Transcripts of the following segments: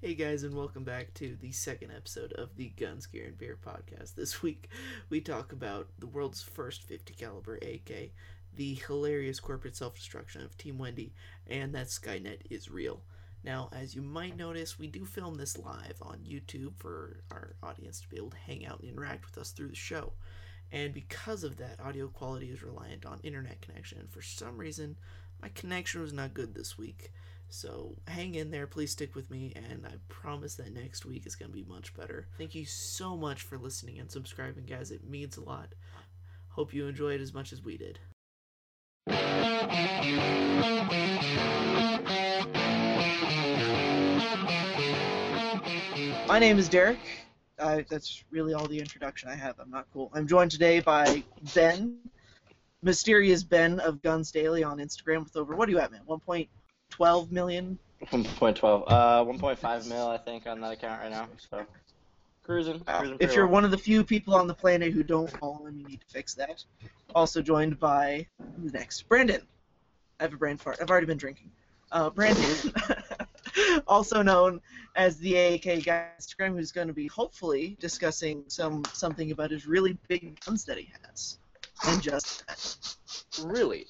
Hey guys, and welcome back to the second episode of the Guns, Gear, and Beer podcast. This week, we talk about the world's first 50 caliber AK, the hilarious corporate self-destruction of Team Wendy, and that Skynet is real. Now, as you might notice, we do film this live on YouTube for our audience to be able to hang out and interact with us through the show. And because of that, audio quality is reliant on internet connection. And for some reason, my connection was not good this week. So hang in there, please stick with me, and I promise that next week is going to be much better. Thank you so much for listening and subscribing, guys. It means a lot. Hope you enjoy it as much as we did. My name is Derek. That's really all the introduction I have. I'm not cool. I'm joined today by Ben, mysterious Ben of Guns Daily on Instagram with over what are you at, man? 1.12 million. 1.12. Uh, 1.5 mil, I think, on that account right now. So, cruising. Cruising If you're well. one of the few people on the planet who don't follow him, you need to fix that. Also joined by who's next? Brandon. I have a brain fart. I've already been drinking. Uh, Brandon, also known as the AAK guy on Instagram, who's going to be hopefully discussing some something about his really big guns that he has, and just that. Really?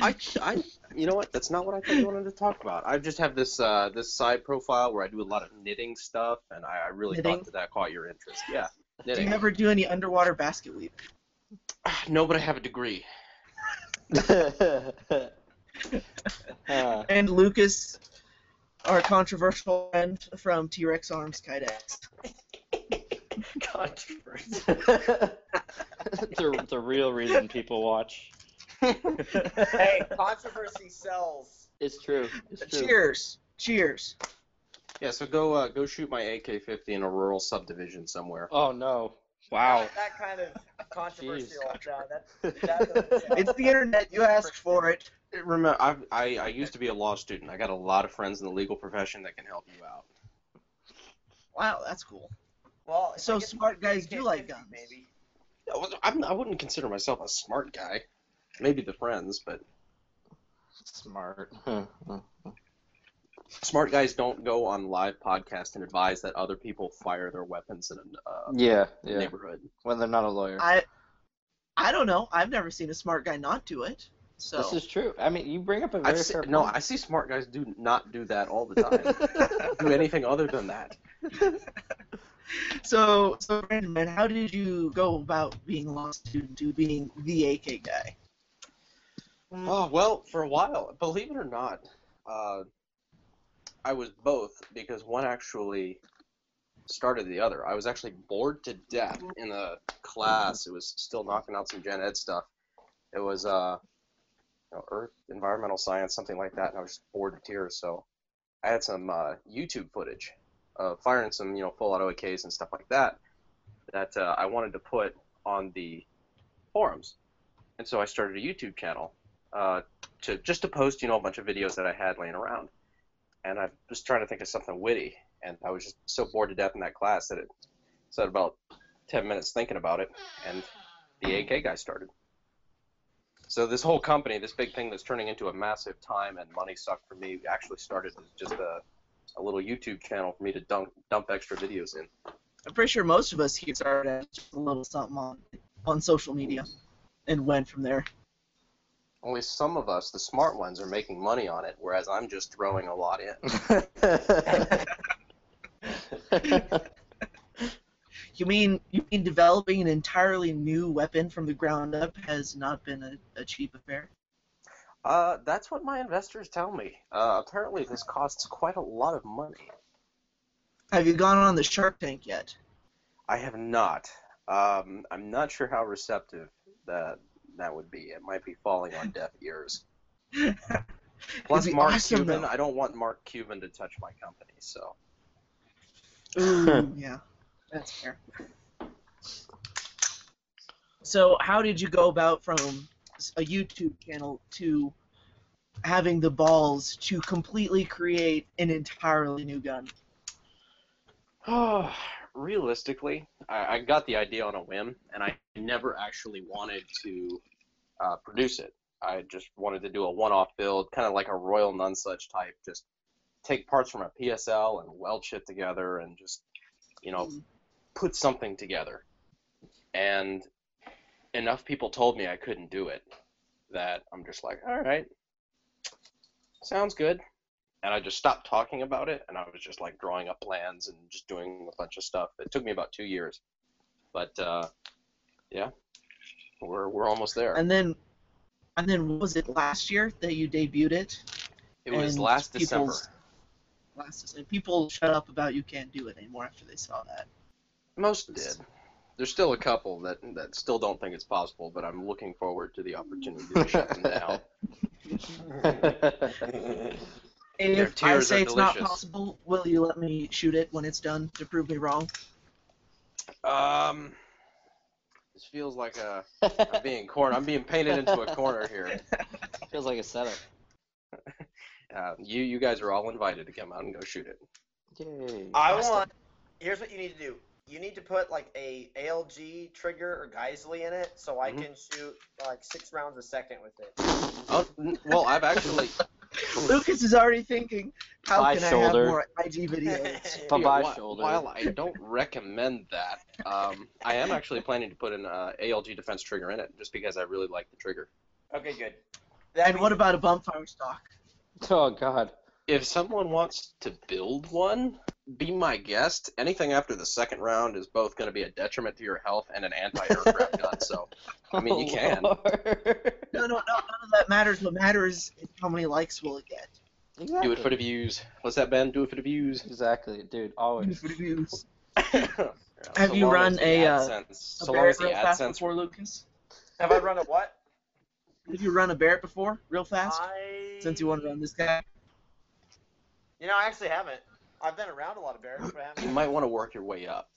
I, I, you know what? That's not what I thought you wanted to talk about. I just have this uh, this side profile where I do a lot of knitting stuff, and I, I really Knitting? thought that that caught your interest. Yeah, Do you ever do any underwater basket weave? No, but I have a degree. Uh, And Lucas, our controversial friend from T-Rex Arms Kydex. Controversy. the, the real reason people watch. Hey, controversy sells. It's true. It's true. Cheers. Cheers. Yeah, so go uh, go shoot my AK-50 in a rural subdivision somewhere. Oh no! Wow. That kind of controversial. Jeez. uh, that, that doesn't It's the internet. You asked for it. Remember, I, I I used to be a law student. I got a lot of friends in the legal profession that can help you out. Wow, that's cool. Well, So smart guys do like guns. Maybe. Yeah, I'm, I wouldn't consider myself a smart guy. Maybe the friends, but Smart. smart guys don't go on live podcast and advise that other people fire their weapons in a uh, yeah, yeah. neighborhood. When they're not a lawyer. I, I don't know. I've never seen a smart guy not do it. So This is true. I mean, you bring up a I very see, fair no, point. I see smart guys do not do that all the time. do anything other than that. so so Brandon, man, how did you go about being a law student to being the AK guy? Oh well, for a while, believe it or not, uh, I was both because one actually started the other. I was actually bored to death in a class. It was still knocking out some gen ed stuff. It was uh, you know, Earth, environmental science, something like that, and I was just bored to tears. So I had some uh, YouTube footage of firing some, you know, full auto AKs and stuff like that that uh, I wanted to put on the forums, and so I started a YouTube channel uh, to just to post, you know, a bunch of videos that I had laying around. And I was trying to think of something witty, and I was just so bored to death in that class that it said about 10 minutes thinking about it, and the AK guy started. So this whole company, this big thing that's turning into a massive time and money suck for me, actually started as just a, a little YouTube channel for me to dump, dump extra videos in. I'm pretty sure most of us here started as just a little something on on social media, and went from there. Only some of us, the smart ones, are making money on it, whereas I'm just throwing a lot in. You mean you mean developing an entirely new weapon from the ground up has not been a, a cheap affair? Uh, that's what my investors tell me. Uh, apparently, this costs quite a lot of money. Have you gone on the Shark Tank yet? I have not. Um, I'm not sure how receptive that that would be. It might be falling on deaf ears. Plus, Mark awesome, Cuban. though. I don't want Mark Cuban to touch my company. So Ooh, yeah, that's fair. So, how did you go about from a YouTube channel to having the balls to completely create an entirely new gun? Realistically, I, I got the idea on a whim, and I never actually wanted to uh, produce it. I just wanted to do a one-off build, kind of like a Royal Nonesuch type. Just take parts from a PSL and weld shit together, and just you know put something together. And enough people told me I couldn't do it that I'm just like, all right, sounds good. And I just stopped talking about it, and I was just like drawing up plans and just doing a bunch of stuff. It took me about two years, but uh, yeah, we're we're almost there. And then, and then was it last year that you debuted it? It was and last December. Last December. People shut up about you can't do it anymore after they saw that. Most did. There's still a couple that that still don't think it's possible, but I'm looking forward to the opportunity to shut them down. Their If I say are it's not possible, will you let me shoot it when it's done to prove me wrong? Um, this feels like a I'm being corner. I'm being painted into a corner here. Feels like a setup. Uh, you you guys are all invited to come out and go shoot it. Yay. I Awesome. want. Here's what you need to do. You need to put like a ALG trigger or Geissele in it, so I Mhm. can shoot like six rounds a second with it. Oh, well, I've actually Lucas is already thinking, how My can I have more IG videos? Bye Yeah, bye shoulder. While I don't recommend that, um, I am actually planning to put an uh, ALG defense trigger in it, just because I really like the trigger. Okay, good. That and what about a bump fire stock? Oh god. If someone wants to build one, be my guest. Anything after the second round is both going to be a detriment to your health and an anti-aircraft gun. So, I mean, you Oh, can. No, no, no, none of that matters. What matters is how many likes will it get. Exactly. do it for the views. What's that, Ben? Do it for the views. Exactly, dude. Always. Do it For the views. Yeah, Have so you run as the a, uh, AdSense, A so long as the real fast AdSense before, Lucas? Have I run a what? Have you run a Barrett before, real fast? I. Since you want to run this guy? You know, I actually haven't. I've been around a lot of bears, but I haven't. you might want to work your way up.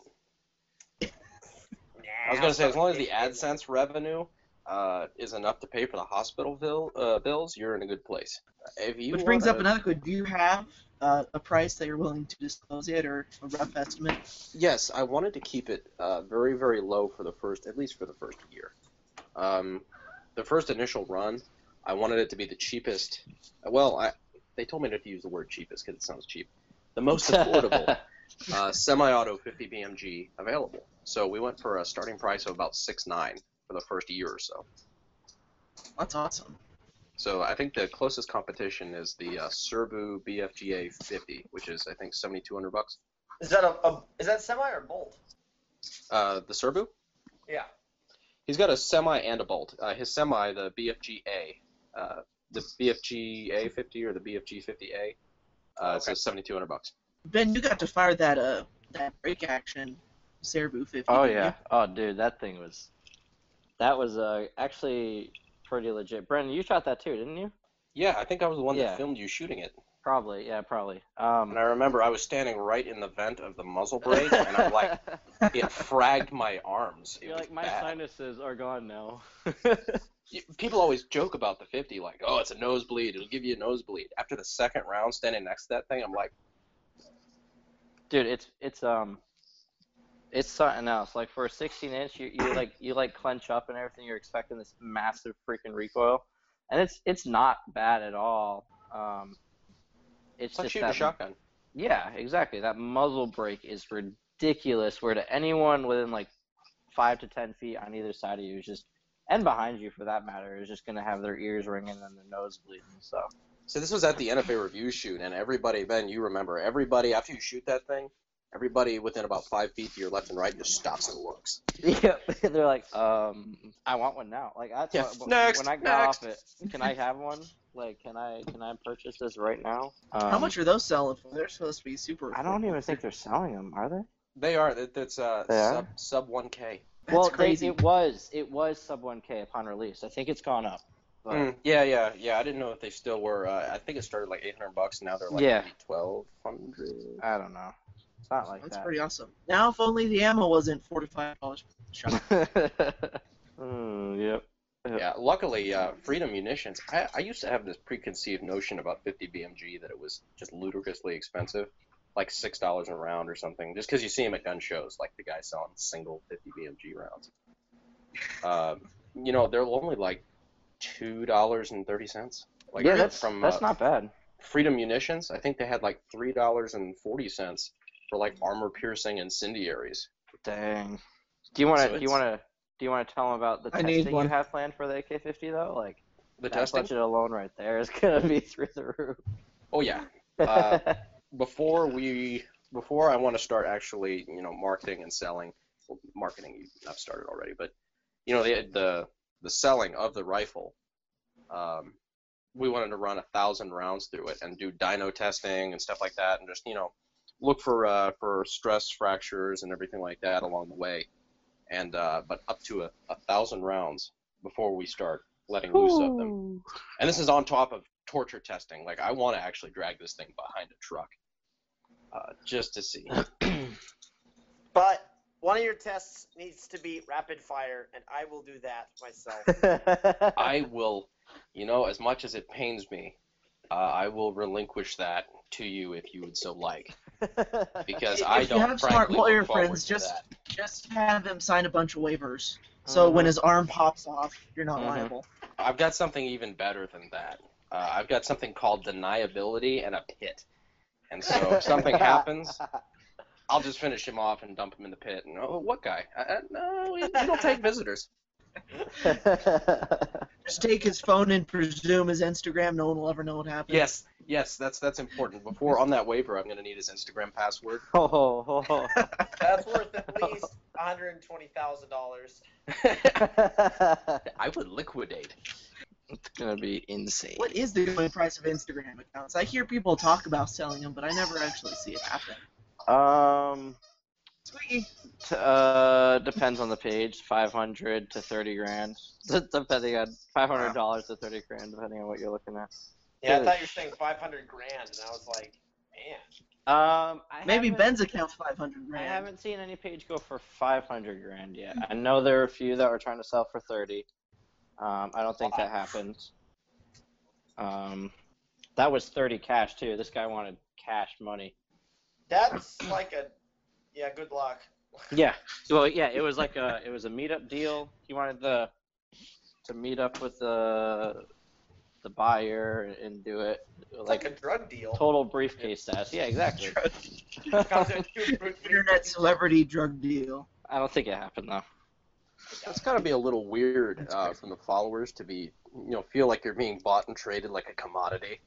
Nah, I was gonna say, as long as the it's- AdSense revenue uh, is enough to pay for the hospital bill, uh, bills, you're in a good place. If you Which brings up wanna- another question. Do you have uh, a price that you're willing to disclose yet, or a rough estimate? Yes, I wanted to keep it uh, very, very low for the first, at least for the first year. Um, the first initial run, I wanted it to be the cheapest. Well, I, they told me not to use the word cheapest because it sounds cheap. The most affordable uh, semi-auto 50 BMG available. So we went for a starting price of about six nine for the first year or so. That's awesome. So I think the closest competition is the uh, Serbu BFGA 50, which is I think 7,200 bucks. Is that a, a is that semi or bolt? Uh, the Serbu? Yeah. He's got a semi and a bolt. Uh, his semi, the BFGA, uh, the BFGA 50 or the BFG 50A, uh, Okay. so 7,200 bucks. Ben, you got to fire that uh that break action Serbu 50. Oh didn't yeah. Oh dude, that thing was. That was uh actually pretty legit. Brendan, you shot that too, didn't you? Yeah, I think I was the one Yeah. that filmed you shooting it. Probably. Yeah, probably. Um. And I remember I was standing right in the vent of the muzzle brake, and I'm like, it fragged my arms. It You're was like my bad. sinuses are gone now. People always joke about the 50, like, oh, it's a nosebleed. It'll give you a nosebleed. After the second round, standing next to that thing, I'm like, dude it's it's um it's something else like for a 16 inch you, you like you like clench up and everything you're expecting this massive freaking recoil and it's it's not bad at all um it's, it's like just shooting a shotgun. yeah exactly that muzzle brake is ridiculous where to anyone within like five to ten feet on either side of you is just and behind you for that matter is just gonna have their ears ringing and their nose bleeding so So this was at the NFA review shoot, and everybody, Ben, you remember, everybody after you shoot that thing, everybody within about five feet to your left and right just stops and looks. Yep, they're like, um, I want one now. Like that's Yeah, what, next, when I got next. off it. Can I have one? Like, can I can I purchase this right now? Um, How much are those selling for? They're supposed to be super. I don't even think they're selling them, are they? They are. That, that's uh, They are? sub sub one k. That's well, crazy. They, it was it was sub 1K upon release. I think it's gone up. But, Mm, yeah, yeah, yeah. I didn't know if they still were. Uh, I think it started like 800 bucks. Now they're like Yeah. maybe 1200. I don't know. It's not like That's that. pretty awesome. Now, if only the ammo wasn't four to five dollars per shot. mm, yep. Yeah, luckily, uh, Freedom Munitions. I, I used to have this preconceived notion about 50 BMG that it was just ludicrously expensive, like six dollars a round or something. Just because you see them at gun shows, like the guy selling single 50 BMG rounds. Um, you know, they're only like two dollars and thirty cents. Like yeah, that's from that's uh, not bad. Freedom Munitions. I think they had like three dollars and forty cents for like armor piercing incendiaries. Dang. Do you want to? So do you want to? Do you want to tell them about the I need testing you have planned for the AK-50 though? Like The that testing. budget alone right there is gonna be through the roof. Oh yeah. Uh, before we before I want to start actually you know marketing and selling well, marketing I've started already but you know the the the selling of the rifle um, we wanted to run a thousand rounds through it and do dyno testing and stuff like that and just you know look for uh, for stress fractures and everything like that along the way. And uh, but up to a, a thousand rounds before we start letting loose of them. And this is on top of torture testing. Like I want to actually drag this thing behind a truck, uh, just to see. But one of your tests needs to be rapid fire, and I will do that myself. I will, you know, as much as it pains me, uh, I will relinquish that to you if you would so like, because If I don't have smart frankly lawyer look forward friends, to just- that. Just have them sign a bunch of waivers. So when Mhm. his arm pops off, you're not Mhm. liable. I've got something even better than that. Uh, I've got something called deniability and a pit. And so if something happens, I'll just finish him off and dump him in the pit. And oh, what guy? Uh, uh, no, we, we don't take visitors. Just take his phone and presume his Instagram. No one will ever know what happened. Yes, yes, that's that's important. Before on that waiver, I'm gonna need his Instagram password. oh, oh, oh. That's worth at least one hundred and twenty thousand dollars. I would liquidate. It's gonna be insane. What is the going price of Instagram accounts? I hear people talk about selling them, but I never actually see it happen. Um, Squeaky. t- uh, depends on the page. Five hundred to thirty grand, depending on five hundred dollars to thirty grand, depending on what you're looking at. Yeah, I thought you were saying five hundred grand, and I was like, man. Um, I Maybe Ben's account's 500 grand. I haven't seen any page go for 500 grand yet. I know there are a few that were trying to sell for 30. Um, I don't think that happened. Um, that was 30 cash too. This guy wanted cash money. That's like a, yeah. Good luck. Yeah. Well, yeah, it was like a it was a meetup deal. He wanted the to meet up with the the buyer and do it It's like, like a drug deal. total briefcase status. Yeah, exactly. Comes in two- Internet celebrity drug deal. I don't think it happened though. It's gotta be a little weird uh, from the followers to be, you know, feel like you're being bought and traded like a commodity.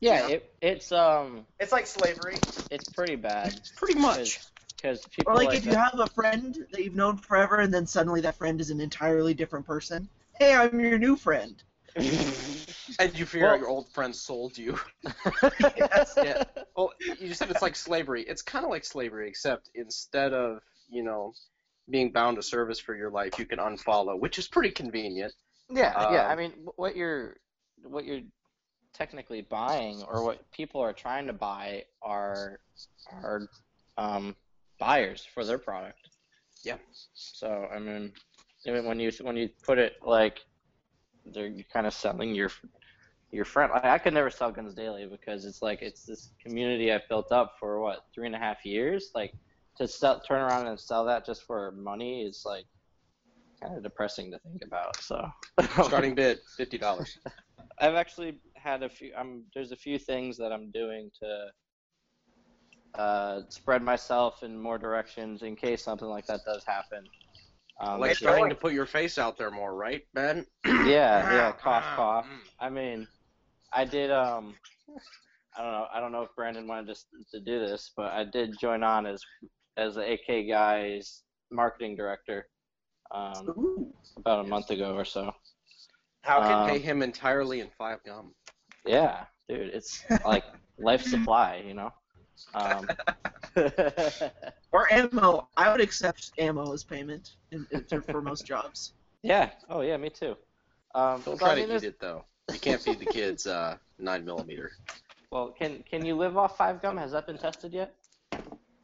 Yeah, Yeah. it it's um It's like slavery. it's pretty bad. Pretty much. because people Or like, like if you have a friend that you've known forever, and then suddenly that friend is an entirely different person. Hey, I'm your new friend. And you figure Well- out your old friend sold you. Yes. Yeah. Well, you said it's like slavery. It's kind of like slavery, except instead of, you know, being bound to service for your life, you can unfollow, which is pretty convenient. yeah, yeah. I Um, mean, what you're what you're technically buying, or what people are trying to buy, are are um, buyers for their product. Yeah. So I mean, even when you when you put it like they're kind of selling your your friend. Like, I could never sell Guns Daily because it's like it's this community I've built up for what three and a half years. Like to sell, turn around and sell that just for money is like kind of depressing to think about. So Starting bid, fifty dollars. I've actually had a few. I'm there's a few things that I'm doing to uh, spread myself in more directions in case something like that does happen. Um, Like is- to put your face out there more, right, Ben? yeah, yeah, cough, cough. Mm. I mean, I did. Um, I don't know. I don't know if Brandon wanted to, to do this, but I did join on as as the AK guy's marketing director um, about a month ago or so. How can Um, Pay him entirely in five gum. Yeah, dude, it's like life supply, you know. Um, Or ammo. I would accept ammo as payment in, in, for- for most jobs. yeah. Oh yeah, me too. Um, Don't try I mean, to there's- eat it though. You can't feed the kids uh, nine millimeter. Well, can can you live off five gum? Has that been tested yet?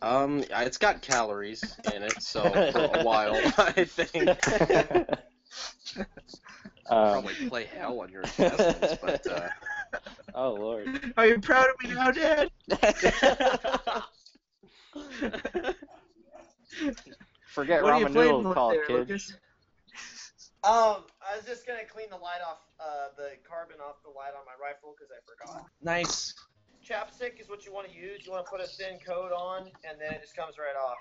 Um, it's got calories in it, so for a while, I think. Um, Probably play hell on your intestines, but uh, oh lord. Are you proud of me now, Dad? Forget what are you ramen playing noodles with called, there, kid. Lucas? Um, I was just gonna clean the light off, uh, the carbon off the light on my rifle because I forgot. Nice. Chapstick is what you want to use. You want to put a thin coat on, and then it just comes right off.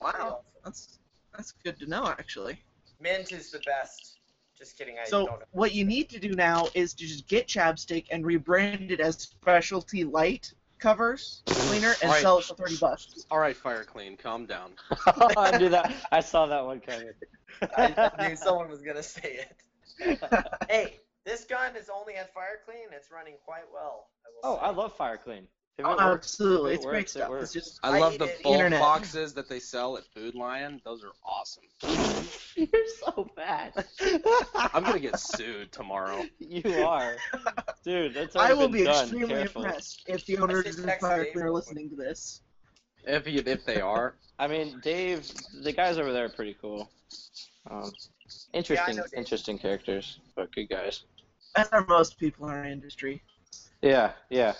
Wow, awesome. that's that's good to know, actually. Mint is the best. Just kidding. I So don't know. what you need to do now is to just get Chapstick and rebrand it as Specialty Light covers cleaner and Right. sell it for thirty bucks. all right, Fire Clean, calm down. I knew that. I saw that one coming. I, I knew someone was gonna say it. hey, this gun is only at fire clean. It's running quite well. I will Oh, say. I love Fire Clean. It Oh, works, absolutely, it it's great works, it stuff. works. It's just I I love the it. bulk Internet. boxes that they sell at Food Lion. Those are awesome. You're so bad. I'm gonna get sued tomorrow. You are, dude. That's I will been be done. extremely Careful. impressed if the owners say of text Fire Dave Clean are listening to this. If you, if they are, I mean, Dave, the guys over there are pretty cool. Um, interesting, know Dave. interesting characters, but good guys. As are most people in our industry. Yeah, yeah.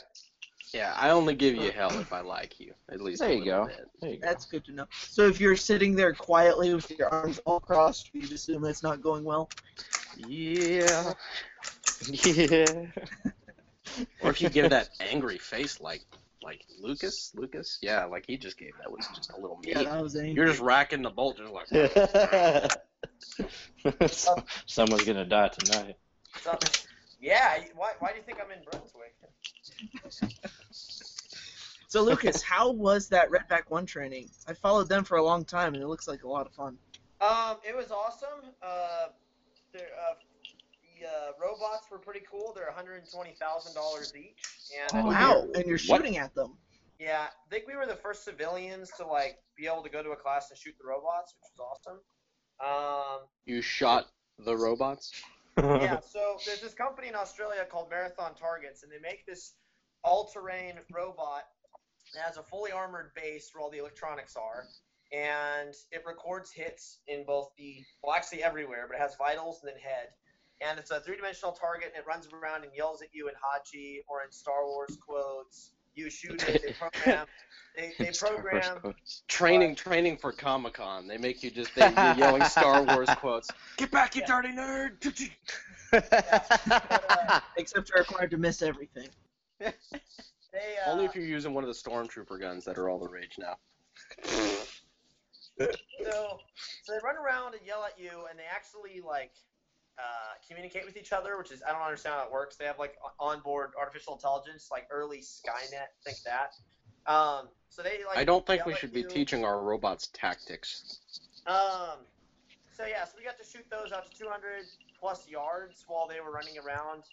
yeah, I only give you hell if I like you. At least There a you little go. bit. There you go. That's good to know. So if you're sitting there quietly with your arms all crossed, you'd assume it's not going well. Yeah. yeah. Or if you give that angry face like like Lucas, Lucas, yeah, like he just gave. That was just a little mean. Yeah, that was angry. You're just racking the bolt, just like. So- Someone's gonna die tonight. So, yeah. Why, why do you think I'm in Brunswick? So Lucas, how was that Redback One training? I followed them for a long time, and it looks like a lot of fun. Um, it was awesome. Uh, the uh, the uh, robots were pretty cool. They're $120,000 each, and I Oh, think- wow! And you're What? shooting at them. yeah, I think we were the first civilians to like be able to go to a class and shoot the robots, which was awesome. Um, You shot the robots. Yeah, so there's this company in Australia called Marathon Targets, and they make this all-terrain robot that has a fully armored base where all the electronics are, and it records hits in both the well, actually everywhere, but it has vitals and then head, and it's a three-dimensional target, and it runs around and yells at you in Hachi or in Star Wars quotes. You shoot it. They program. They, they program. quotes. Training, training for Comic Con. They make you just they, you're yelling Star Wars quotes. Get back, you dirty nerd! Except you're required to miss everything. They, uh, Only if you're using one of the stormtrooper guns that are all the rage now. So, so they run around and yell at you, and they actually like uh, communicate with each other, which is I don't understand how it works. They have like onboard artificial intelligence, like early Skynet, think that. Um, so they like. I don't think we should be you. teaching our robots tactics. Um, so yeah, so we got to shoot those out to 200 plus yards while they were running around.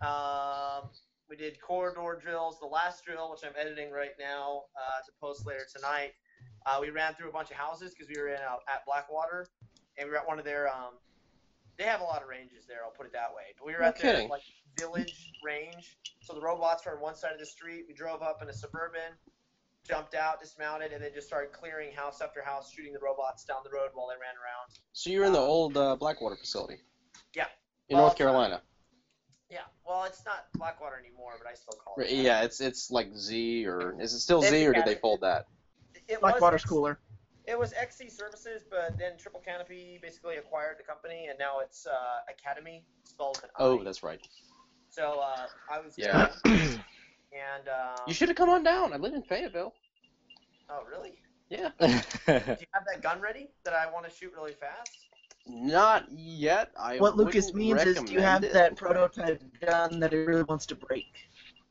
Um, we did corridor drills. The last drill, which I'm editing right now uh, to post later tonight, uh, we ran through a bunch of houses because we were in uh, at Blackwater, and we were at one of their. Um, they have a lot of ranges there. I'll put it that way. But we were No at their kidding. like village range. So the robots were on one side of the street. We drove up in a suburban, jumped out, dismounted, and then just started clearing house after house, shooting the robots down the road while they ran around. So you're in the Uh, old uh, Blackwater facility. Yeah. In Well, North it's not- Carolina. Yeah, well, it's not Blackwater anymore, but I still call it. Right, that. Yeah, it's it's like Z or is it still It's Z or did they fold that? It was Blackwater's X- cooler. It was XC Services, but then Triple Canopy basically acquired the company, and now it's uh, Academi, spelled with an I. Oh, that's right. So uh, I was Yeah. there, and um, You should have come on down. I live in Fayetteville. oh really? Yeah. Do you have that gun ready that I want to shoot really fast? Not yet. I What Lucas means is, do you have it. that prototype gun that he really wants to break?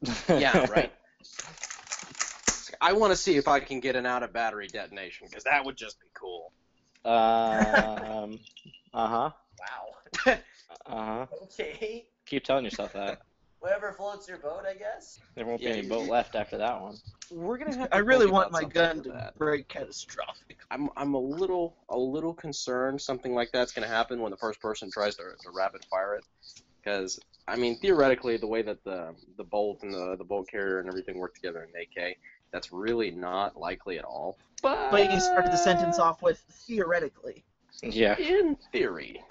Yeah, right. I want to see if I can get an out of battery detonation because that would just be cool. um. Uh huh. Wow. Uh huh. okay. Keep telling yourself that. Whatever floats your boat, I guess. There won't Yeah, be any you- boat left after that one. We're gonna have. To I really want my gun to that. break catastrophic. I'm I'm a little a little concerned something like that's gonna happen when the first person tries to, to rapid fire it, because I mean theoretically the way that the the bolt and the the bolt carrier and everything work together in AK, that's really not likely at all. But But you started the sentence off with theoretically. Yeah. In theory.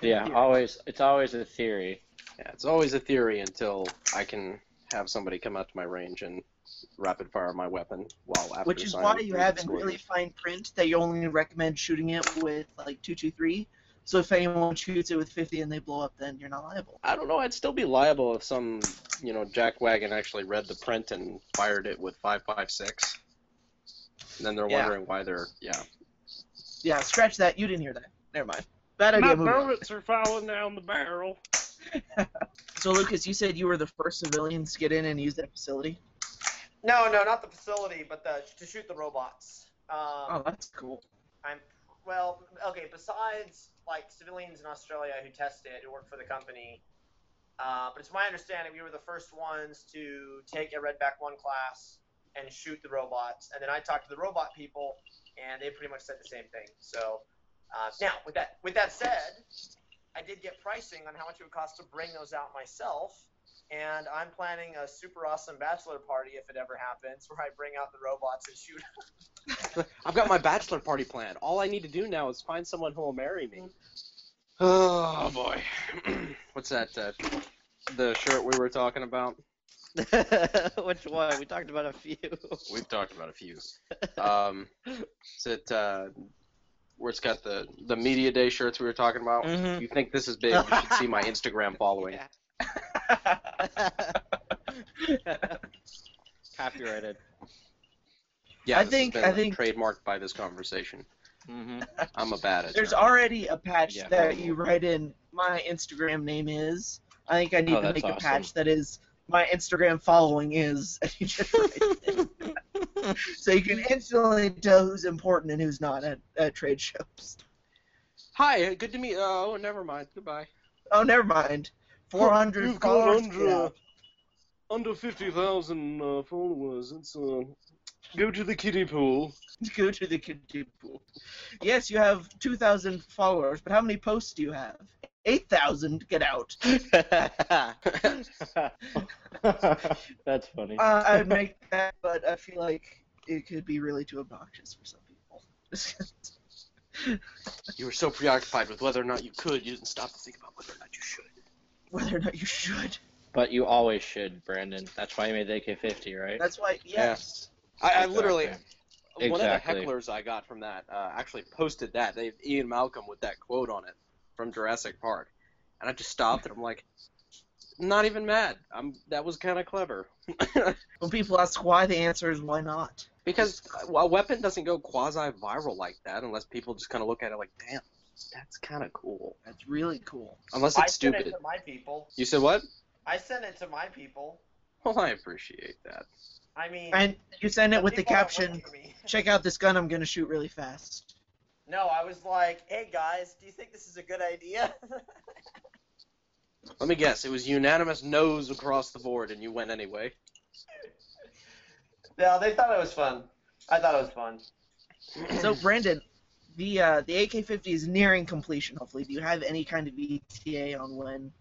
Yeah. Always. It's always a theory. Yeah, it's always a theory until I can have somebody come out to my range and rapid fire my weapon while after Which is why you have in really fine print that you only recommend shooting it with like 223. So if anyone shoots it with 50 and they blow up, then you're not liable. I don't know. I'd still be liable if some, you know, jackwagon actually read the print and fired it with 556. And then they're Yeah. wondering why they're yeah. Yeah, scratch that. You didn't hear that. Never mind. Bad idea. moving on. are falling down the barrel. So Lucas, you said you were the first civilians to get in and use that facility. No, no, not the facility, but the to shoot the robots. Um, Oh, that's cool. I'm well, okay. Besides like civilians in Australia who test it, who work for the company, uh, but it's my understanding we were the first ones to take a Redback One class and shoot the robots. And then I talked to the robot people, and they pretty much said the same thing. So uh, now, with that with that said, I did get pricing on how much it would cost to bring those out myself. And I'm planning a super awesome bachelor party if it ever happens, where I bring out the robots and shoot I've got my bachelor party planned. All I need to do now is find someone who will marry me. Oh boy. What's that? Uh, the shirt we were talking about? Which one? We talked about a few. We've talked about a few. Um, is it uh, where it's got the the media day shirts we were talking about? Mhm. If you think this is big, you should see my Instagram following. Copyrighted. Yeah, I this has think- been I think- trademarked by this conversation. hmm I'm a bad at There's it. already a patch Yeah. that you write in. My Instagram name is. I think I need Oh, to that's make a patch that is. My Instagram following is. You just write it in. so you can instantly tell who's important and who's not at, at trade shows. Hi, good to meet. Oh, never mind. Goodbye. Oh, never mind. 400 You've got under- Yeah. Under fifty thousand uh, followers. It's uh, go to the kiddie pool. Go to the kiddie pool. Yes, you have 2,000 followers, but how many posts do you have? 8,000. Get out. That's funny. Uh, I would make that, but I feel like it could be really too obnoxious for some people. You were so preoccupied with whether or not you could, you didn't stop to think about whether or not you should. Whether or not you should. But you always should, Brandon. That's why you made the AK-50, right? That's why, yes. I, I literally, Exactly. one of the hecklers I got from that uh, actually posted that. They Ian Malcolm with that quote on it from Jurassic Park, and I just stopped and I'm like, not even mad. I'm that was kind of clever. When people ask why, the answer is why not. because a weapon doesn't go quasi-viral like that unless people just kind of look at it like, damn, that's kind of cool. That's really cool. Unless it's I it's sent stupid. it to my people. You said what? I sent it to my people. Well, I appreciate that. I mean, And you send it with the people that work caption, check out this gun I'm going to shoot really fast. No, I was like, hey guys, do you think this is a good idea? Let me guess. It was unanimous no's across the board, and you went anyway. no, they thought it was fun. I thought it was fun. So, Brandon, the uh, the AK-50 is nearing completion. Hopefully, do you have any kind of ETA on when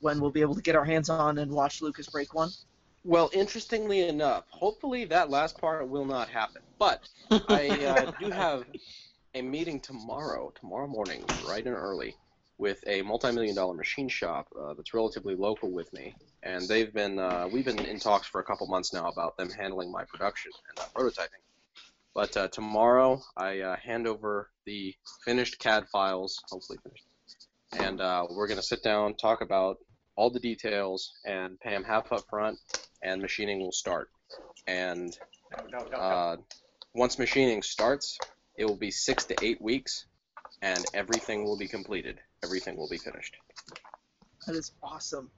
when we'll be able to get our hands on and watch Lucas break one? Well, interestingly enough, hopefully that last part will not happen. But I uh, do have a meeting tomorrow, tomorrow morning, right and early, with a multi-million dollar machine shop uh, that's relatively local with me, and they've been uh, we've been in talks for a couple months now about them handling my production and uh, prototyping. But uh, tomorrow I uh, hand over the finished CAD files, hopefully finished, and uh, we're gonna sit down, talk about all the details, and pay them half up front, and machining will start. And No, no, no, no. uh, once machining starts, it will be six to eight weeks, and everything will be completed. Everything will be finished. That is awesome.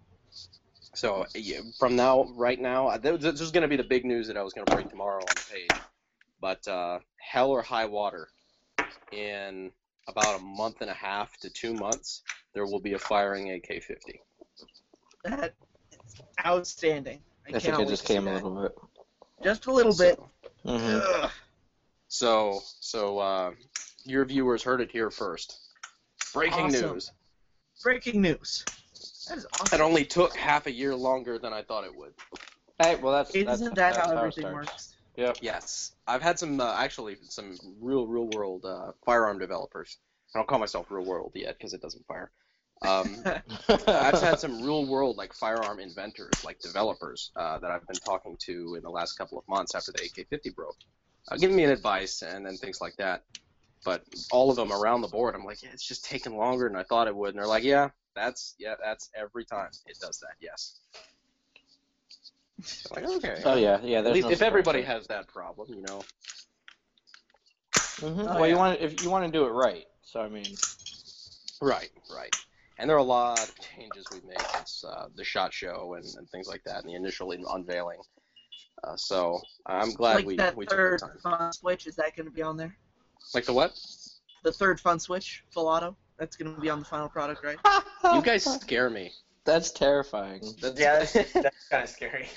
So yeah, from now, right now, uh, this is going to be the big news that I was going to bring tomorrow on the page. But uh, hell or high water, in about a month and a half to two months, there will be a firing AK-50. That is outstanding. I, I think cannot it wait just came a little bit. Just a little bit. So, hmm so, so uh, your viewers heard it here first. Breaking Awesome. news. Breaking news. That is It awesome. only took half a year longer than I thought it would. Hey, well that's that's, Isn't that that's how it everything works? Yep. Yes, I've had some uh, actually some real real world uh, firearm developers I don't call myself real world yet because it doesn't fire. Um, I've had some real world like firearm inventors, like developers, uh, that I've been talking to in the last couple of months after the AK-50 broke, uh, giving me an advice and then things like that. But all of them around the board, I'm like, yeah, it's just taking longer than I thought it would, and they're like, yeah, that's yeah, that's every time it does that. Yes. I'm like okay. Oh yeah, yeah. At least no if everybody surprise. has that problem, you know. Mhm. Oh, well, you want if you want to do it right. So I mean, Right, right. And there are a lot of changes we've made since uh, the shot show and, and things like that, and the initial unveiling. Uh, so I'm glad like we that we took the third time. fun switch, is that going to be on there? Like the what? The third fun switch, full auto. That's going to be on the final product, right? You guys scare me. That's terrifying. That's, Yeah, that's, that's kind of scary.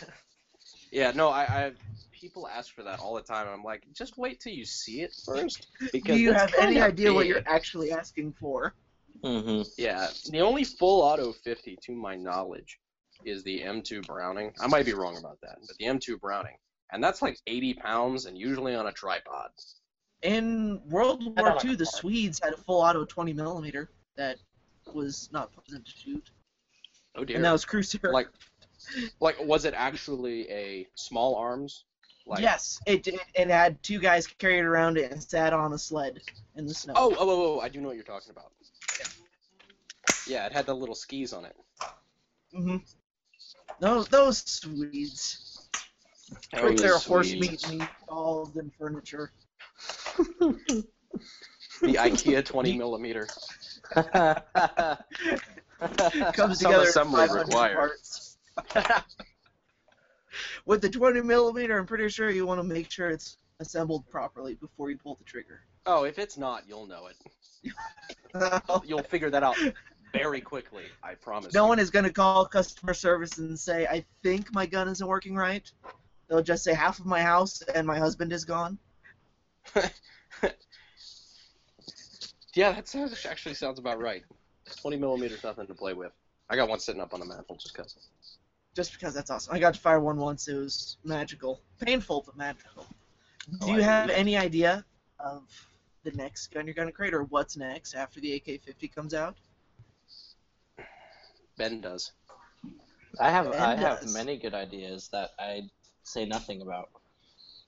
yeah. No, I, I people ask for that all the time. I'm like, just wait till you see it first. Because Do you have any kinda idea what you're actually asking for? hmm Yeah, the only full auto 50, to my knowledge, is the M2 Browning. I might be wrong about that, but the M2 Browning, and that's like 80 pounds and usually on a tripod. In World War don't II, like the. Swedes had a full auto 20 millimeter that was not pleasant to shoot, Oh dear. and that was Cruiser. like, like was it actually a small arms? Like, yes, it, it it had two guys carried around it and sat on a sled in the snow. Oh, oh, oh, oh, I do know what you're talking about. Yeah, it had the little skis on it. Mm-hmm. Those those Swedes. Oh, Put the their horse meat meatballs and furniture. The IKEA 20 millimeter. Comes Some together assembly 500 required. parts. With the 20 millimeter, I'm pretty sure you want to make sure it's assembled properly before you pull the trigger. Oh, if it's not, you'll know it. You'll figure that out very quickly. I promise. no you. one is going to call customer service and say, I think my gun isn't working right. They'll just say, half of my house and my husband is gone. Yeah, that sounds, actually sounds about right. 20 millimeters, nothing to play with. I got one sitting up on the mantle just because. Just because that's awesome. I got to fire one once. It was magical. Painful, but magical. Oh, Do I you have believe any idea of the next gun you're going to create or what's next after the AK-50 comes out? Ben does. I have Ben I have many good ideas that I say nothing about.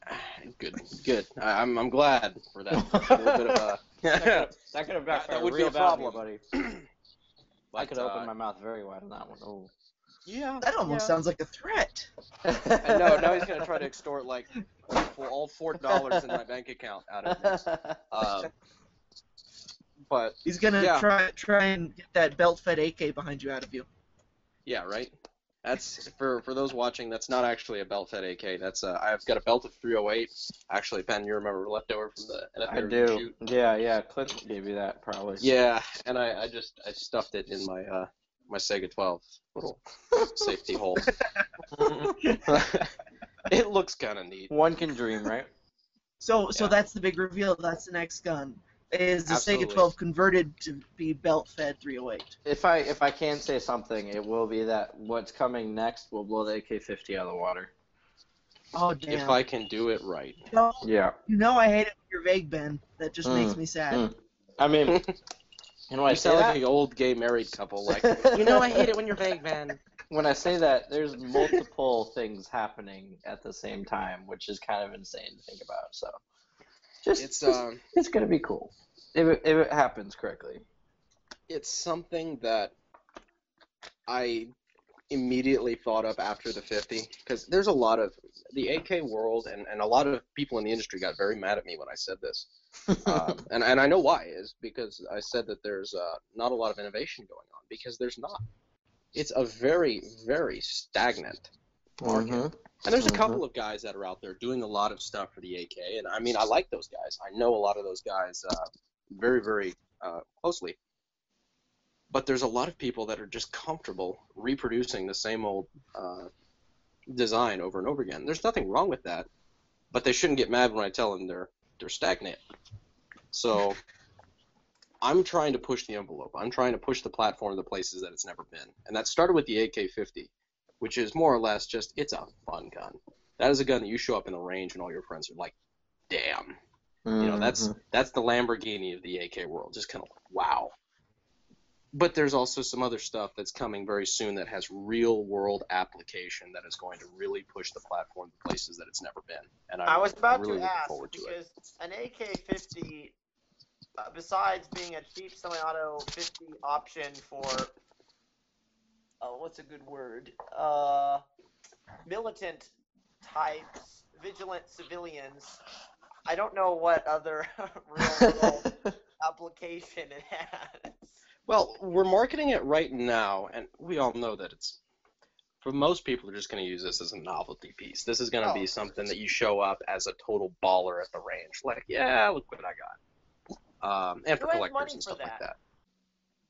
Good, good. I, I'm, I'm glad for that. A little bit of a. That could have That- that backfired would be real a bad, buddy. problem. I But, could open uh, my mouth very wide on that one. Oh. Yeah. That almost yeah. sounds like a threat. And no, now he's gonna try to extort like all- all four dollars in my bank account out of me. Um, but He's gonna Yeah. try try and get that belt-fed AK behind you out of you. yeah, right. That's for for those watching. That's not actually a belt fed AK. That's uh, I've got a belt of 308. Actually, Ben, you remember leftover from the NFA I do. shoot? Yeah, yeah. Clint gave you that probably. Yeah, and I, I just I stuffed it in my uh my Saiga 12 little safety hole. it looks kind of neat. One can dream, right? So so Yeah. that's the big reveal. That's the next gun. Is the Absolutely. Saiga 12 converted to be belt-fed 308? If I if I can say something, it will be that what's coming next will blow the AK-50 out of the water. Oh damn! If I can do it right. No, Yeah. you know I hate it when you're vague, Ben. That just makes Mm, me sad. mm. I mean, you know I You say sound that, like an old gay married couple. Like you know, I hate it when you're vague, man. when I say that, there's multiple things happening at the same time, which is kind of insane to think about. So, just It's just- um, it's gonna be cool if it, if it happens correctly. it's something that I immediately thought up after the 50 because there's a lot of the AK world and, and a lot of people in the industry got very mad at me when I said this. um, and, and I know why is because I said that there's uh, not a lot of innovation going on because there's not. It's a very, very stagnant market. Mhm. And there's a Mhm. couple of guys that are out there doing a lot of stuff for the AK, and I mean, I like those guys. I know a lot of those guys uh, very, very uh, closely. But there's a lot of people that are just comfortable reproducing the same old uh, design over and over again. There's nothing wrong with that, but they shouldn't get mad when I tell them they're they're stagnant. So I'm trying to push the envelope. I'm trying to push the platform to places that it's never been, and that started with the AK-50 which is more or less just it's a fun gun. That is a gun that you show up in the range and all your friends are like, "Damn, You know, that's Mhm. that's the Lamborghini of the AK world. Just kind of wow. But there's also some other stuff that's coming very soon that has real world application that is going to really push the platform to places that it's never been. And I'm I was about really to ask forward to it. because an AK-50, uh, besides being a cheap semi-auto 50 option for, oh, what's a good word? Uh, militant types, vigilant civilians. I don't know what other real world application it has. Well, we're marketing it right now, and we all know that it's for most people are just going to use this as a novelty piece. This is going to Oh, be something that you show up as a total baller at the range, like, yeah, look what I got, um, and for Who has collectors and for stuff like that? that.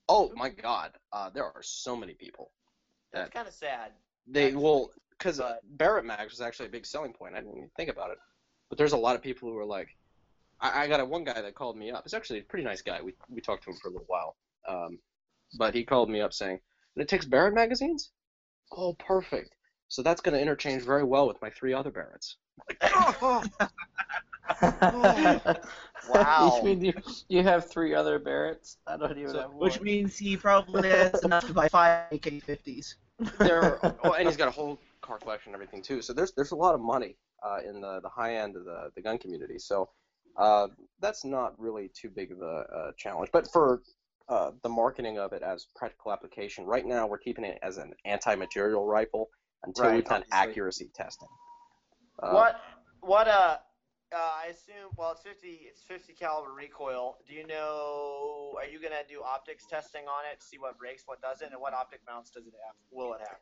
Oh my God, uh, there are so many people. That's kind of sad. They Actually, will, because uh, Barrett Mags was actually a big selling point. I didn't even think about it, but there's a lot of people who are like, I, I got a one guy that called me up. He's actually a pretty nice guy. We we talked to him for a little while, um, but he called me up saying, "And it takes Barrett magazines? Oh, perfect. So that's going to interchange very well with my three other Barretts." Wow. you mean you, you have three other Barretts? I don't even So- have one. Which means he probably has enough to buy five AK-50s. there are, oh, and he's got a whole car collection and everything too. So there's there's a lot of money uh, in the the high end of the the gun community. So uh, that's not really too big of a, a challenge. But for uh, the marketing of it as practical application, right now we're keeping it as an anti-material rifle until Right, we've done obviously. accuracy testing. Uh, what what uh, uh I assume well it's 50 it's 50 caliber recoil. Do you know are you going to do optics testing on it, see what breaks, what doesn't and what optic mounts does it have? Will it have?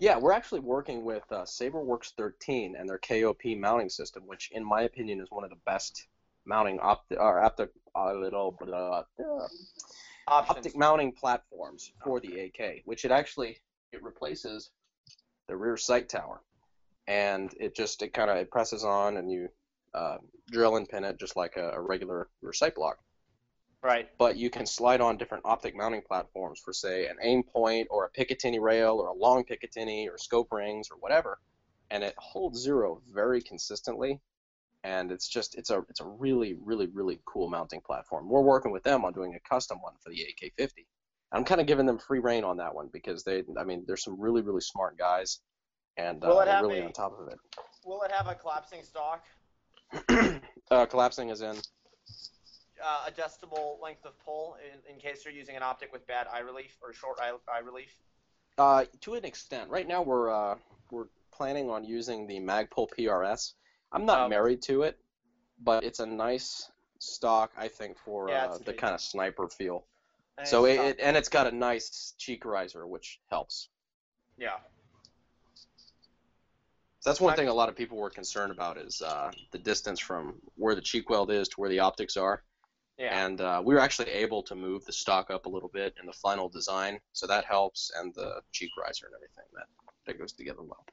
Yeah, we're actually working with uh, SaberWorks 13 and their KOP mounting system, which, in my opinion, is one of the best mounting opti- or optic, uh, little, blah, blah, Options. optic mounting platforms for the AK, which it actually it replaces the rear sight tower, and it just it kind of it presses on and you uh, drill and pin it just like a, a regular rear sight block. Right. But you can slide on different optic mounting platforms for say an Aimpoint or a Picatinny rail or a long Picatinny or scope rings or whatever, and it holds zero very consistently. And it's just it's a it's a really really really cool mounting platform. We're working with them on doing a custom one for the AK50. I'm kind of giving them free rein on that one because they I mean there's some really really smart guys, and uh, they're really a- on top of it. Will it have a collapsing stock? uh, collapsing is in. Uh, adjustable length of pull in, in case you're using an optic with bad eye relief or short eye, eye relief. Uh, to an extent. Right now we're uh, we're planning on using the Magpul PRS. I'm not Um, married to it, but it's a nice stock, I think, for Yeah, uh, the kind of sniper feel. And So it's it, it and it's got a nice cheek riser, which helps. yeah. So that's one thing a lot of people were concerned about is uh, the distance from where the cheek weld is to where the optics are. Yeah. And uh, we were actually able to move the stock up a little bit in the final design, so that helps, and the cheek riser and everything that that goes together well.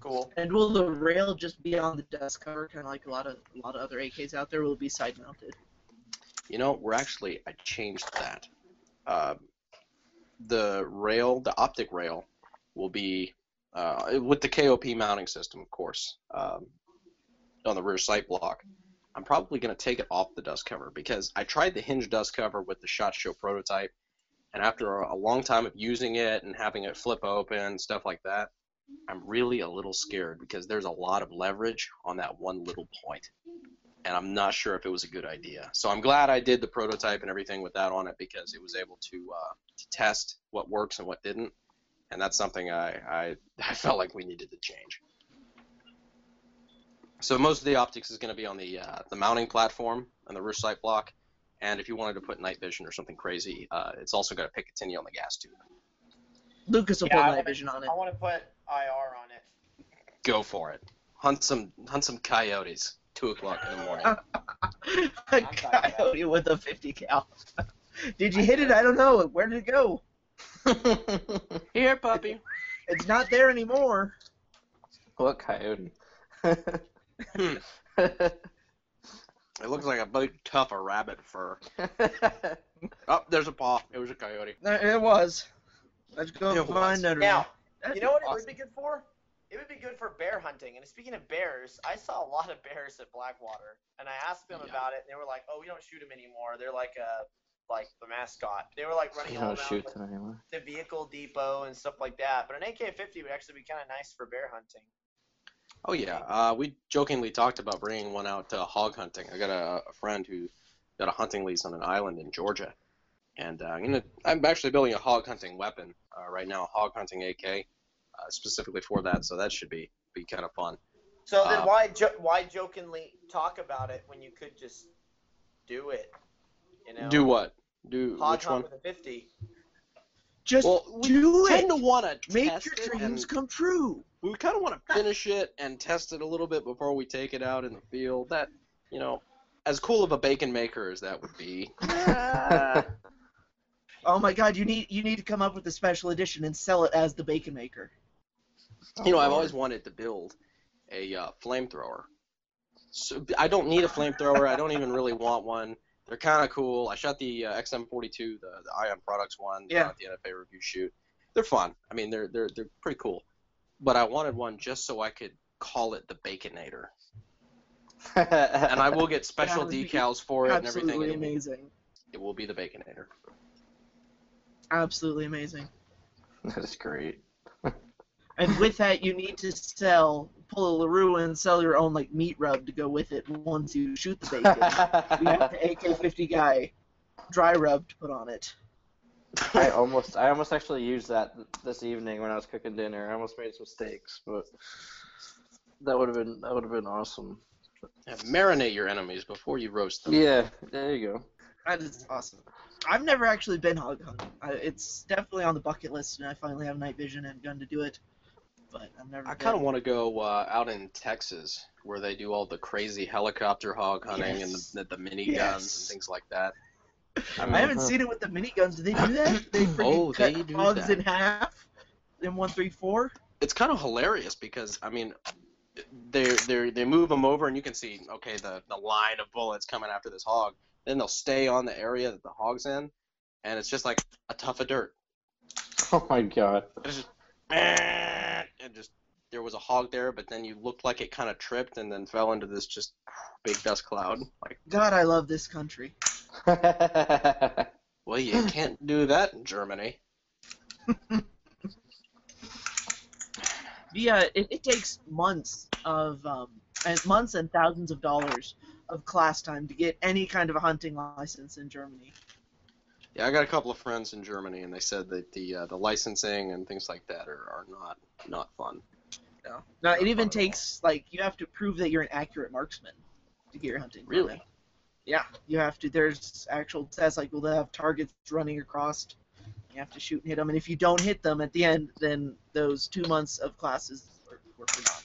Cool. And will the rail just be on the dust cover, kind of like a lot of a lot of other AKs out there? Will it be side mounted? You know, we're actually I changed that. Uh, the rail, the optic rail, will be uh, with the KOP mounting system, of course, um, on the rear sight block. I'm probably going to take it off the dust cover because I tried the hinge dust cover with the Shot Show prototype, and after a, long time of using it and having it flip open, stuff like that, I'm really a little scared because there's a lot of leverage on that one little point and I'm not sure if it was a good idea. So I'm glad I did the prototype and everything with that on it because it was able to, uh, to test what works and what didn't, and that's something I, I I felt like we needed to change. So most of the optics is going to be on the uh, the mounting platform and the rear sight block, and if you wanted to put night vision or something crazy, uh, it's also got a Picatinny on the gas tube. Lucas will Yeah, I put wanna- night vision on it. I want to put IR on it. Go for it. Hunt some hunt some coyotes. Two o'clock in the morning. a coyote with a 50 cal. Did you hit it? I don't know. Where did it go? Here, puppy. It's not there anymore. What coyote? Hmm. It looks like a big tuft of rabbit fur. Oh, there's a paw. It was a coyote. It was. Let's go It find was. it. Now, That'd you know what it would be good for? it would be good for bear hunting. And speaking of bears, I saw a lot of bears at Blackwater, and I asked them Yeah. about it, and they were like, "Oh, we don't shoot them anymore. They're like a like the mascot. They were like running You all around shoot like, them anymore. the vehicle depot and stuff like that. But an AK-50 would actually be kind of nice for bear hunting. Oh yeah, uh, we jokingly talked about bringing one out to hog hunting. I got a, a friend who got a hunting lease on an island in Georgia, and uh, I'm gonna. I'm actually building a hog hunting weapon uh, right now, a hog hunting AK, uh, specifically for that. So that should be be kind of fun. So then Uh, why jo- why jokingly talk about it when you could just do it? You know, Do what? Do hog which hunt one? with a 50. Just Well, we do it. tend to want to Make test your dreams and come true. We kind of want to finish it and test it a little bit before we take it out in the field. That you know, as cool of a bacon maker as that would be. uh, Oh my God! You need you need to come up with a special edition and sell it as the Bacon Maker. You know, I've always wanted to build a uh, flamethrower. So I don't need a flamethrower. I don't even really want one. They're kind of cool. I shot the uh, XM42, the, the Ion Products one, Yeah. uh, at the NFA review shoot. They're fun. I mean, they're they're they're pretty cool. But I wanted one just so I could call it the Baconator, and I will get special That would be decals for it and everything. Absolutely it- amazing. It will be the Baconator. Absolutely amazing. That is great. And with that, you need to sell, pull a LaRue and sell your own like meat rub to go with it once you shoot the bacon. you have the AK-50 guy dry rub to put on it. I almost, I almost actually used that this evening when I was cooking dinner. I almost made some steaks, but that would have been, that would have been awesome. And marinate your enemies before you roast them. Yeah, there you go. That is awesome. I've never actually been hog hunting. I, it's definitely on the bucket list, and I finally have night vision and gun to do it. But I've never. I kind of want to go uh, out in Texas where they do all the crazy helicopter hog hunting Yes. and the, the mini Yes. guns and things like that. I haven't seen it with the miniguns. Do they do that? They freaking Oh, cut they do hogs that. in half in one three four. It's kind of hilarious because I mean, they they they move them over and you can see okay the the line of bullets coming after this hog. Then they'll stay on the area that the hog's in, and it's just like a tuff of dirt. Oh my god. It's just and just there was a hog there, but then you looked like it kind of tripped and then fell into this just big dust cloud. Like, God, I love this country. well, you can't do that in Germany. Yeah, it, it takes months of um, and months and thousands of dollars of class time to get any kind of a hunting license in Germany. Yeah, I got a couple of friends in Germany, and they said that the uh, the licensing and things like that are, are not not fun. No, no, it even fun at all. takes like you have to prove that you're an accurate marksman to get your hunting. permit. Yeah, you have to. There's actual tests like we'll have targets running across. You have to shoot and hit them, and if you don't hit them at the end, then those two months of classes were, were for naught.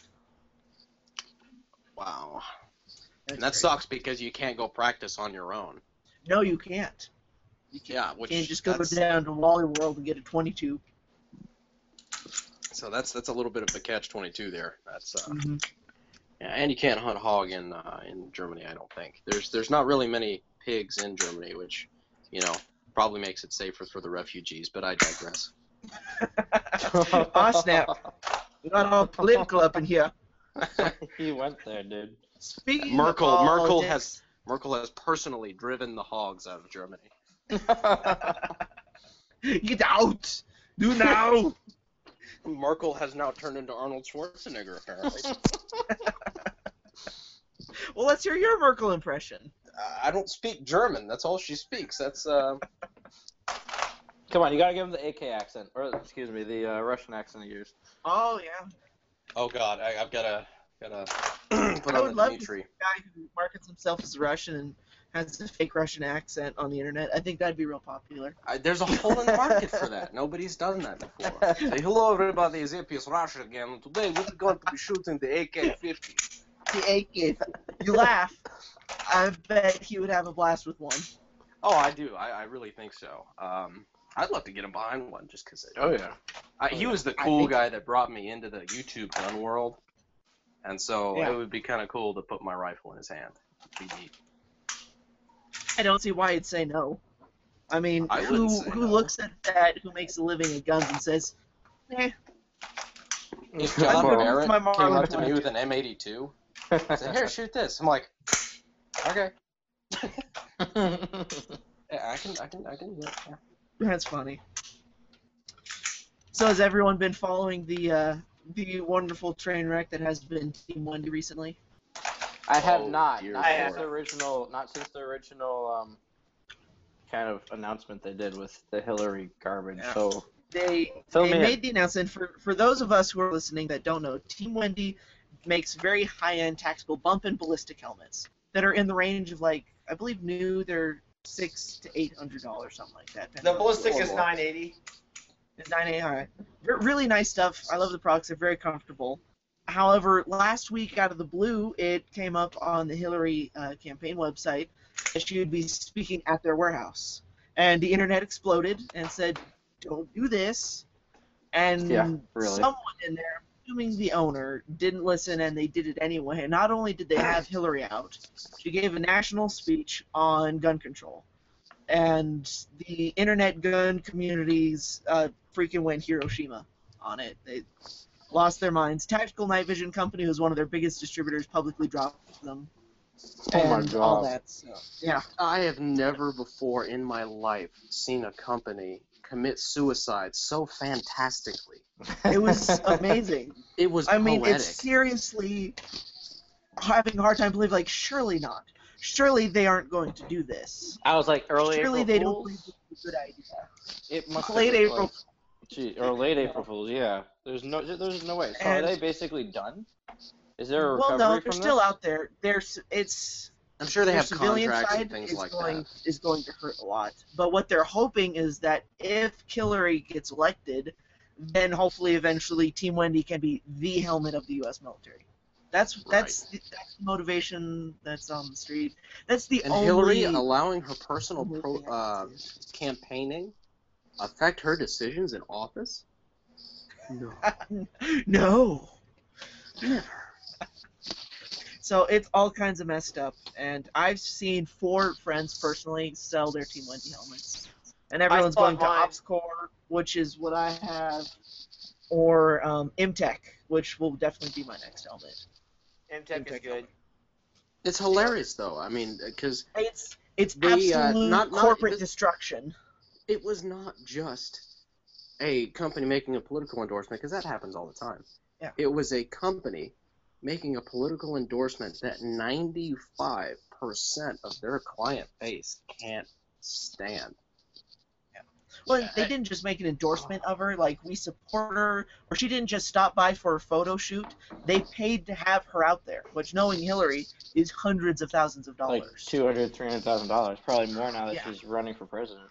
Wow. That's And that great. sucks because you can't go practice on your own. No, you can't. You can't, Yeah, you which can't just go that's- down to Wally World and get a 22. So that's that's a little bit of a catch twenty two there. That's uh, Mm-hmm. Yeah, and you can't hunt hog in uh, in Germany. I don't think there's there's not really many pigs in Germany, which you know probably makes it safer for the refugees. But I digress. Ah, snap. We got all political up in here. he went there, dude. Speaking Merkel of Merkel politics- has Merkel has personally driven the hogs out of Germany. Get out! Do now! Merkel has now turned into Arnold Schwarzenegger apparently. well, let's hear your Merkel impression. I don't speak German. That's all she speaks. That's uh. Come on, you gotta give him the AK accent, or excuse me, the uh, Russian accent he used. Oh yeah, Oh God, I, I've gotta gotta put I on would the love to Dimitri. guy who markets himself as Russian and has a fake Russian accent on the internet. I think that'd be real popular. I, there's a whole the market for that. Nobody's done that before. Say hello, everybody. It's FPSRussia again. Today we're going to be shooting the AK-50. The AK. You laugh. I bet he would have a blast with one. Oh, I do. I, I really think so. Um, I'd love to get him behind one just because. Oh yeah. I, he was the cool think- guy that brought me into the YouTube gun world, and so Yeah. it would be kind of cool to put my rifle in his hand. It'd be neat. I don't see why he'd say no. I mean, I who who no. looks at that, who makes a living at guns and says, eh, If John gonna Barrett use my came up to me with an M82, I said, "Here, shoot this." I'm like, "Okay." Yeah, I can, I can, I can. Yeah. yeah. That's funny. So has everyone been following the uh, the wonderful train wreck that has been Team Wendy recently? I have Oh, not. Not I since the original. Not since the original um, kind of announcement they did with the Hillary garbage. Yeah. So They Fill they me in. made the announcement for for those of us who are listening that don't know. Team Wendy makes very high end tactical bump and ballistic helmets that are in the range of like I believe new they're six to eight hundred dollars something like that. The ballistic is Or more. 980. It's 9A, alright. Re- Really nice stuff. I love the products. They're very comfortable. However, last week out of the blue, it came up on the Hillary uh, campaign website that she would be speaking at their warehouse. And the internet exploded and said, don't do this. And Yeah, really. someone in there, assuming the owner, didn't listen and they did it anyway. And not only did they have Hillary out, she gave a national speech on gun control. And the internet gun communities uh, freaking went Hiroshima on it. They lost their minds. Tactical Night Vision Company was one of their biggest distributors, publicly dropped them. Oh my and all God. that. So, yeah. I have never before in my life seen a company commit suicide so fantastically. It was amazing. It was I mean, poetic. it's seriously having a hard time believing, like, surely not. Surely they aren't going to do this. I was like early surely April they don't believe it's a good idea. It must have Late been, April. Like- gee, or late April Fools. Yeah. There's no. There's no way. So And- are they basically done? Is there a Well, no, they're from still this? out there. There's it's I'm sure they have civilian contracts side and things is like going that. is going to hurt a lot. But what they're hoping is that if Hillary gets elected, then hopefully eventually Team Wendy can be the helmet of the U.S. military. That's that's the, that's the motivation that's on the street. That's the And only Hillary allowing her personal pro, uh, campaigning affect her decisions in office? No. no. Never. So it's all kinds of messed up, and I've seen four friends personally sell their Team Wendy helmets, and everyone's saw going to mine. OpsCore, which is what I have, or um, MTek, which will definitely be my next helmet. MTek is MTek good. It's hilarious though. I mean, because It's it's They, uh, absolute not- not- corporate this- destruction. It was not just a company making a political endorsement, because that happens all the time. Yeah. It was a company making a political endorsement that 95% of their client base can't stand. Yeah. Well, they didn't just make an endorsement of her, like we support her, or she didn't just stop by for a photo shoot. They paid to have her out there, which knowing Hillary is hundreds of thousands of dollars. Like dollars. two hundred, three hundred thousand dollars, probably more now that Yeah. she's running for president.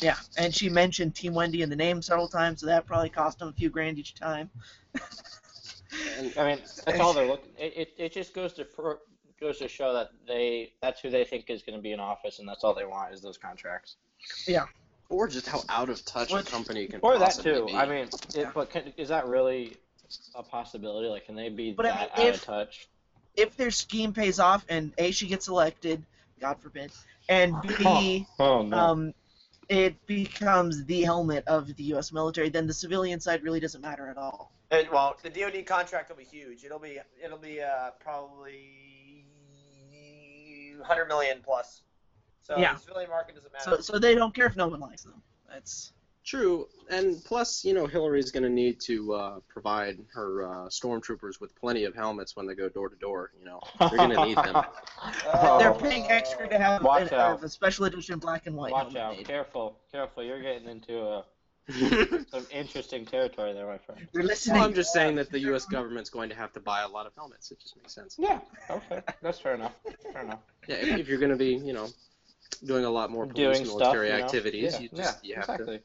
Yeah, and she mentioned Team Wendy in the name several times, so that probably cost them a few grand each time. And I mean, that's all they're looking. It, it, it just goes to pro, goes to show that they that's who they think is going to be in office, and that's all they want is those contracts. Yeah. Or just how out of touch a company can be. Or that too. be. I mean, it, but can, is that really a possibility? Like, can they be But I that mean, out if- of touch? If their scheme pays off and A, she gets elected, God forbid, and B, Oh no. um, it becomes the helmet of the U.S. military, then the civilian side really doesn't matter at all. And, well, the DoD contract will be huge. It'll be it'll be uh, probably 100 million plus. So Yeah. the civilian market doesn't matter. So, so they don't care if no one likes them. That's True, and plus, you know, Hillary's going to need to uh, provide her uh, stormtroopers with plenty of helmets when they go door to door. You know, they're going to need them. Oh. they're paying extra to have Watch an, out. a special edition black and white Watch out! made. Careful, careful! You're getting into uh, some interesting territory there, my friend. They're listening. Well, I'm just saying that the U.S. government's going to have to buy a lot of helmets. It just makes sense. Yeah. Okay. That's fair enough. Fair enough. Yeah, if, if you're going to be, you know, doing a lot more Doing police stuff. military you know? activities, Yeah. you yeah. just you have exactly. Yeah.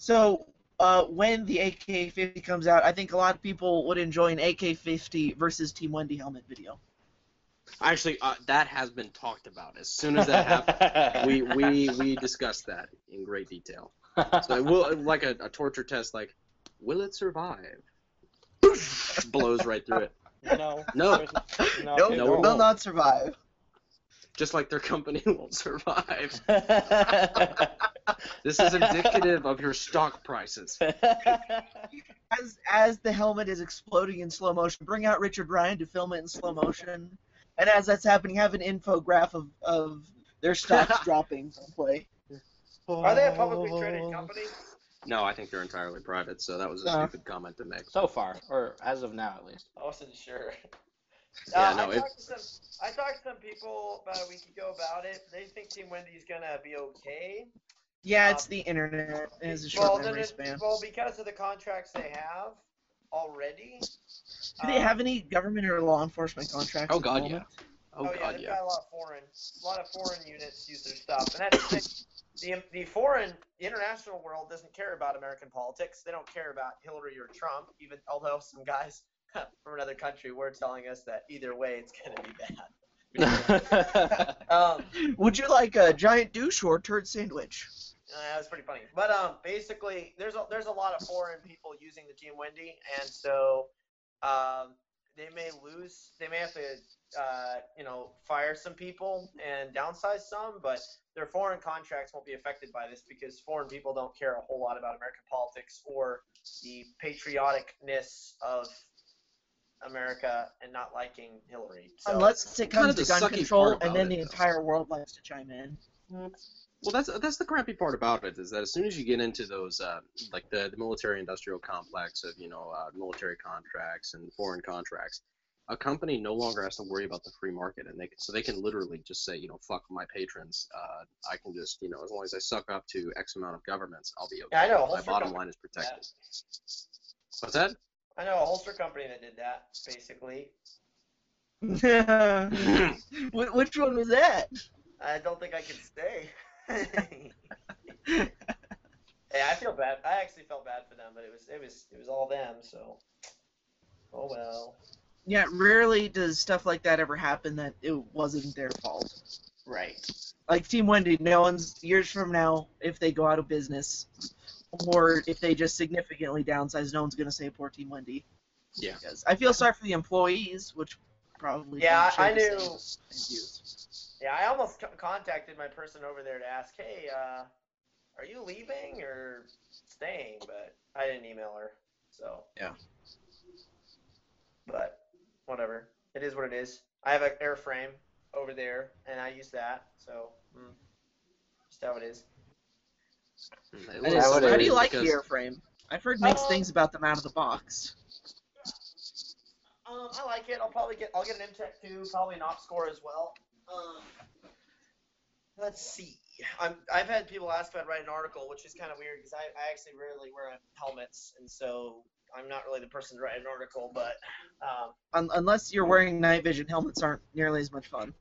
So, uh, when the AK-50 comes out, I think a lot of people would enjoy an AK-50 versus Team Wendy helmet video. Actually, uh, that has been talked about. As soon as that happens, we we we discussed that in great detail. So it will like a, a torture test. Like, will it survive? Blows right through it. no. No. there's- No. It No, it will not survive. Just like their company won't survive. This is indicative of your stock prices. As as the helmet is exploding in slow motion, bring out Richard Ryan to film it in slow motion. And as that's happening, have an infograph of, of their stocks dropping from play. Are they a publicly traded company? No, I think they're entirely private, so that was a Uh. stupid comment to make. so far, or as of now at least. I wasn't sure. Yeah, Uh, no, I, talked to some, I talked to some people about a week ago about it. They think Team Wendy's gonna be okay. Yeah, it's the internet. It has a short well, memory span. well, because of the contracts they have already. Do they um, have any government or law enforcement contracts? Oh god, yeah. moment? Oh, Oh, yeah, god, they've yeah. got a lot of foreign, a lot of foreign units use their stuff, and that's the, thing. the the foreign, the international world doesn't care about American politics. They don't care about Hillary or Trump, even although some guys from another country were telling us that either way it's gonna be bad. Um, Would you like a giant douche or a turd sandwich? Uh, that was pretty funny. But um, basically, there's a there's a lot of foreign people using the Team Wendy, and so um, they may lose. They may have to uh, you know fire some people and downsize some, but their foreign contracts won't be affected by this because foreign people don't care a whole lot about American politics or the patrioticness of America and not liking Hillary. So, Unless it kind comes of to gun control, and then it, the though. entire world likes to chime in. Well, that's that's the crappy part about it is that as soon as you get into those uh, like the, the military-industrial complex of you know uh, military contracts and foreign contracts, a company no longer has to worry about the free market, and they can, so they can literally just say you know fuck my patrons, uh, I can just you know as long as I suck up to X amount of governments, I'll be okay. Yeah, I know, My bottom company line is did protected. What's that? I know a holster company that did that basically. Wh- Which one was that? I don't think I can stay. hey, I feel bad. I actually felt bad for them, but it was it was it was all them. So, oh well. Yeah, rarely does stuff like that ever happen that it wasn't their fault. Right. Like Team Wendy, no one's years from now, if they go out of business, or if they just significantly downsize, no one's gonna say poor Team Wendy. Yeah. Because I feel sorry for the employees, which probably Yeah, share I knew- same views. Yeah, I almost co- contacted my person over there to ask, hey, uh, are you leaving or staying? But I didn't email her. So. Yeah. But whatever. It is what it is. I have an airframe over there, and I use that. So. Mm, just how it is. It That was is- would how do you like the airframe? I've heard mixed Um, things about them out of the box. Um, I like it. I'll probably get. I'll get an MTek too. Probably an OpsCore as well. Um, let's see. I'm. I've had people ask if I'd write an article, which is kind of weird because I, I actually rarely wear helmets, and so I'm not really the person to write an article. But um, Un- unless you're wearing night vision, helmets aren't nearly as much fun.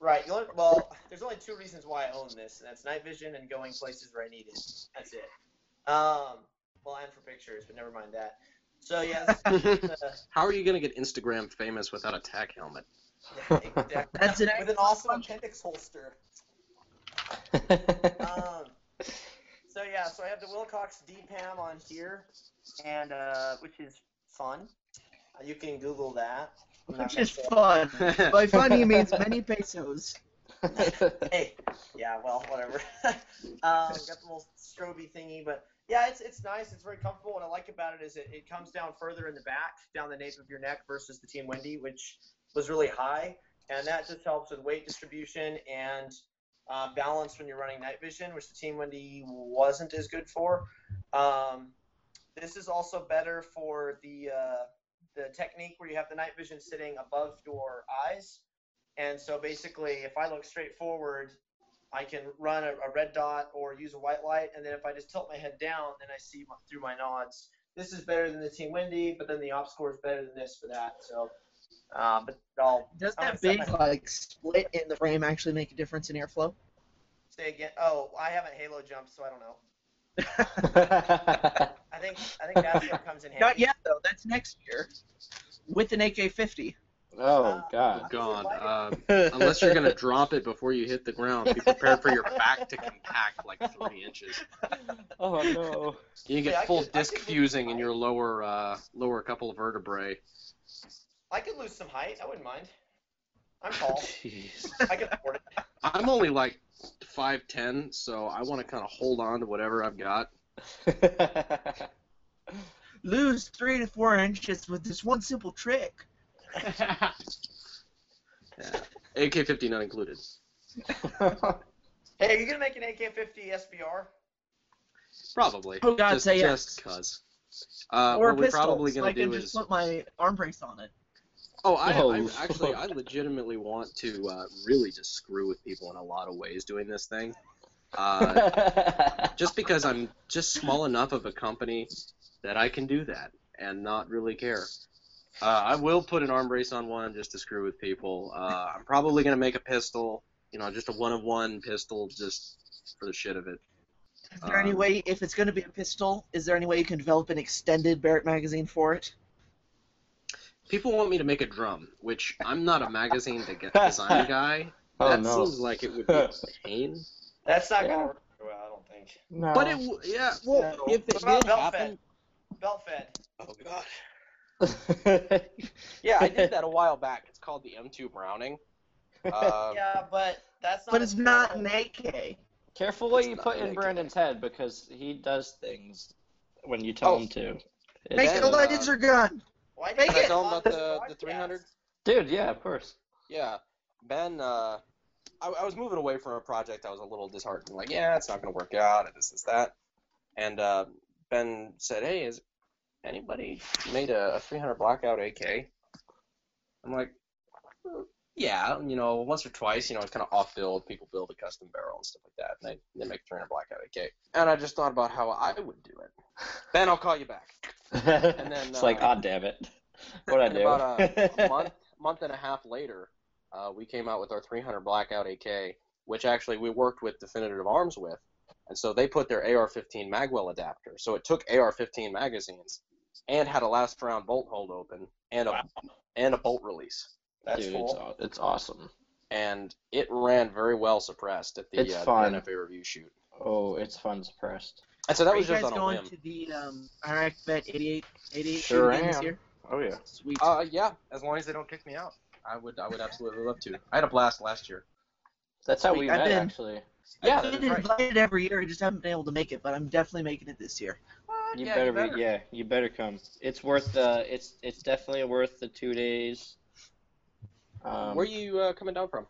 Right. You know, well, there's only two reasons why I own this, and that's night vision and going places where I need it. That's it. Um, well, and for pictures, but never mind that. So yeah, this uh, How are you gonna get Instagram famous without a tack helmet? yeah, exactly. That's an with an awesome appendix holster. Um, so yeah, so I have the Wilcox DPAM on here, and uh, which is fun. Uh, you can Google that. Which is fun. By fun, he means many pesos. Hey, yeah, well, whatever. um, got the little stroby thingy, but yeah, it's it's nice. It's very comfortable. What I like about it is it, it comes down further in the back, down the nape of your neck, versus the Team Wendy, which was really high, and that just helps with weight distribution and uh, balance when you're running night vision, which the Team Wendy wasn't as good for. Um, this is also better for the uh, the technique where you have the night vision sitting above your eyes, and so basically, if I look straight forward, I can run a, a red dot or use a white light, and then if I just tilt my head down, then I see my, through my nods. This is better than the Team Wendy, but then the OpsCore is better than this for that. So, uh, but I'll Does that big like split in the frame actually make a difference in airflow? say again. Oh, I haven't Halo jumped, so I don't know. I think I think that's where it comes in handy. Not yet though. That's next year with an AK-50. oh God. God, uh, unless you're gonna drop it before you hit the ground, be prepared for your back to compact like three inches. Oh no. You Yeah, I get full could- disc fusing in your lower uh, lower couple of vertebrae. I could lose some height. I wouldn't mind. I'm tall. Jeez. I can afford it. I'm only like five ten, so I want to kind of hold on to whatever I've got. Lose three to four inches with this one simple trick. Yeah. AK-50 not included. Hey, are you gonna make an AK-50 SBR? Probably. Oh, God, just, say yes. Just cause. Uh, or what we're pistols, probably so gonna I can do just is. put my arm brace on it. Oh, I, Oh. I actually, I legitimately want to uh, really just screw with people in a lot of ways doing this thing. Uh, just because I'm just small enough of a company that I can do that and not really care. Uh, I will put an arm brace on one just to screw with people. Uh, I'm probably gonna make a pistol, you know, just a one of one pistol, just for the shit of it. Is there any Um, way, if it's going to be a pistol, is there any way you can develop an extended Barrett magazine for it? People want me to make a drum, which I'm not a magazine to get design guy. oh that no. seems like it would be a pain. That's not Yeah. gonna work very well, I don't think. No. But it, w- yeah, well, No. if it What did belt happen, fed? Belt fed. oh god. Yeah, I did that a while back. It's called the M2 Browning. Uh, Yeah, but that's not. But it's not an AK. Careful what It's you put in naked. Brandon's head because he does things when you tell Oh. him to. It's, Make it a laser gun. Why did Can I it. tell him about the, the 300? Dude, yeah, of course. Yeah, Ben. Uh, I, I was moving away from a project. I was a little disheartened. Like, yeah, it's not going to work out, and this, this, that. And uh, Ben said, "Hey, has anybody made a, a 300 blackout AK?" I'm like, "Uh, "Yeah, you know, once or twice. You know, it's kind of off build. People build a custom barrel and stuff like that, and they they make 300 blackout AK." And I just thought about how I would do it. Ben, I'll call you back. and then, it's like, uh, oh damn it. What I do? about a, a month, month and a half later, uh, we came out with our 300 Blackout AK, which actually we worked with Definitive Arms with, and so they put their AR-15 magwell adapter. So it took AR-15 magazines and had a last round bolt hold open and a and a bolt release, That's Dude, cool. it's, it's awesome. and it ran very well suppressed at the, It's uh, fun. the NFA review shoot. Oh, it's fun suppressed. And so that Are was you just guys on a going whim. to the um, Iraq Bet 88, 88 Sure shooting this am. year? Oh yeah. Sweet. Uh, yeah, as long as they don't kick me out, I would I would absolutely love to. I had a blast last year. That's how Sweet. we I've met been- actually. Yeah, I've that's been right. invited every year. I just haven't been able to make it, but I'm definitely making it this year. You yeah, better, you better. be yeah, you better come. It's worth the it's it's definitely worth the two days. Um, Where you uh, coming down from?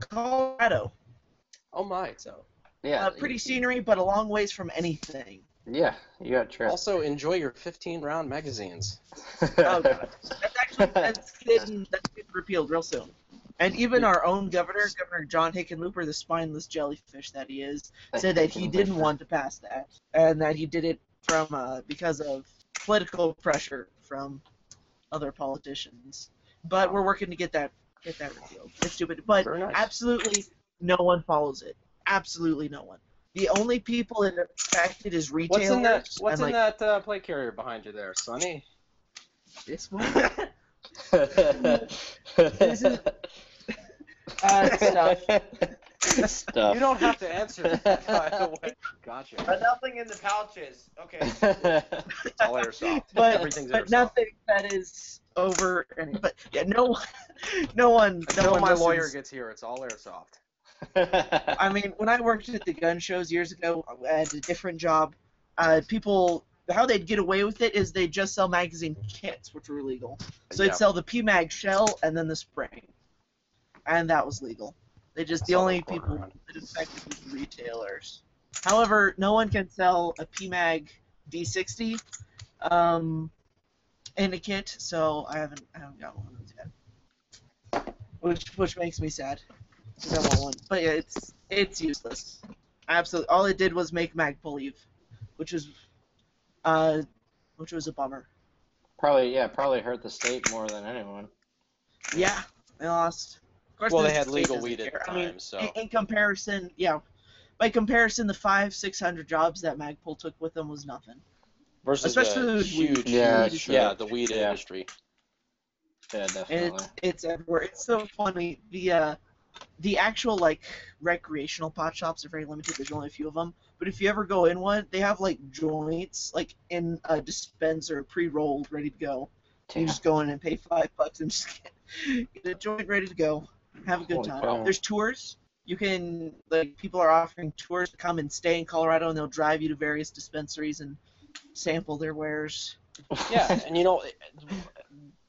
Colorado. Oh my, so. yeah, Uh, pretty scenery, but a long ways from anything. Yeah, you got trip. Also, enjoy your 15 round magazines. Oh, God. That's actually that's getting that's getting repealed real soon. And even our own governor, Governor John Hickenlooper, the spineless jellyfish that he is, said that he didn't want to pass that, and that he did it from uh, because of political pressure from other politicians. But we're working to get that get that repealed. It's stupid, but nice. absolutely no one follows it. Absolutely no one. The only people that are affected is retailers. What's in that? What's and, in like, that uh, plate carrier behind you there, Sonny? This one. Isn't- Uh, stuff. Stuff. You don't have to answer that, by the way. Gotcha. But nothing in the pouches. Okay. It's all airsoft. but Everything's but airsoft. nothing that is over. Any, but yeah, no one, no one, no Until one my listens. lawyer gets here, it's all airsoft. I mean, when I worked at the gun shows years ago, I had a different job. Uh, people, how they'd get away with it is they'd just sell magazine kits, which were illegal. So Yeah. they'd sell the PMag shell and then the spring, and that was legal. They just the only that people around. that affected was the retailers. However, no one can sell a PMag D60 um, in a kit, so I haven't I haven't got one of those yet. Which which makes me sad. 'cause I want one. But yeah, it's it's useless. Absolutely, all it did was make Magpul leave, which was uh, which was a bummer. probably yeah, probably hurt the state more than anyone. Yeah, they lost. Of course, Well, they had legal doesn't weed at care. the I mean, time, so- in, in comparison, yeah, by comparison, the five six hundred jobs that Magpul took with them was nothing. Versus Especially the with weed. huge, Yeah, huge, sure. yeah, the weed Yeah. industry. Yeah, And definitely. it's it's everywhere. It's so funny. The uh, the actual like recreational pot shops are very limited. There's only a few of them. But if you ever go in one, they have like joints like in a dispenser, pre-rolled, ready to go. You just go in and pay five bucks and just get, get a joint ready to go. Have a good Holy time. cow. There's tours. You can like people are offering tours to come and stay in Colorado, and they'll drive you to various dispensaries and sample their wares. Yeah, and you know,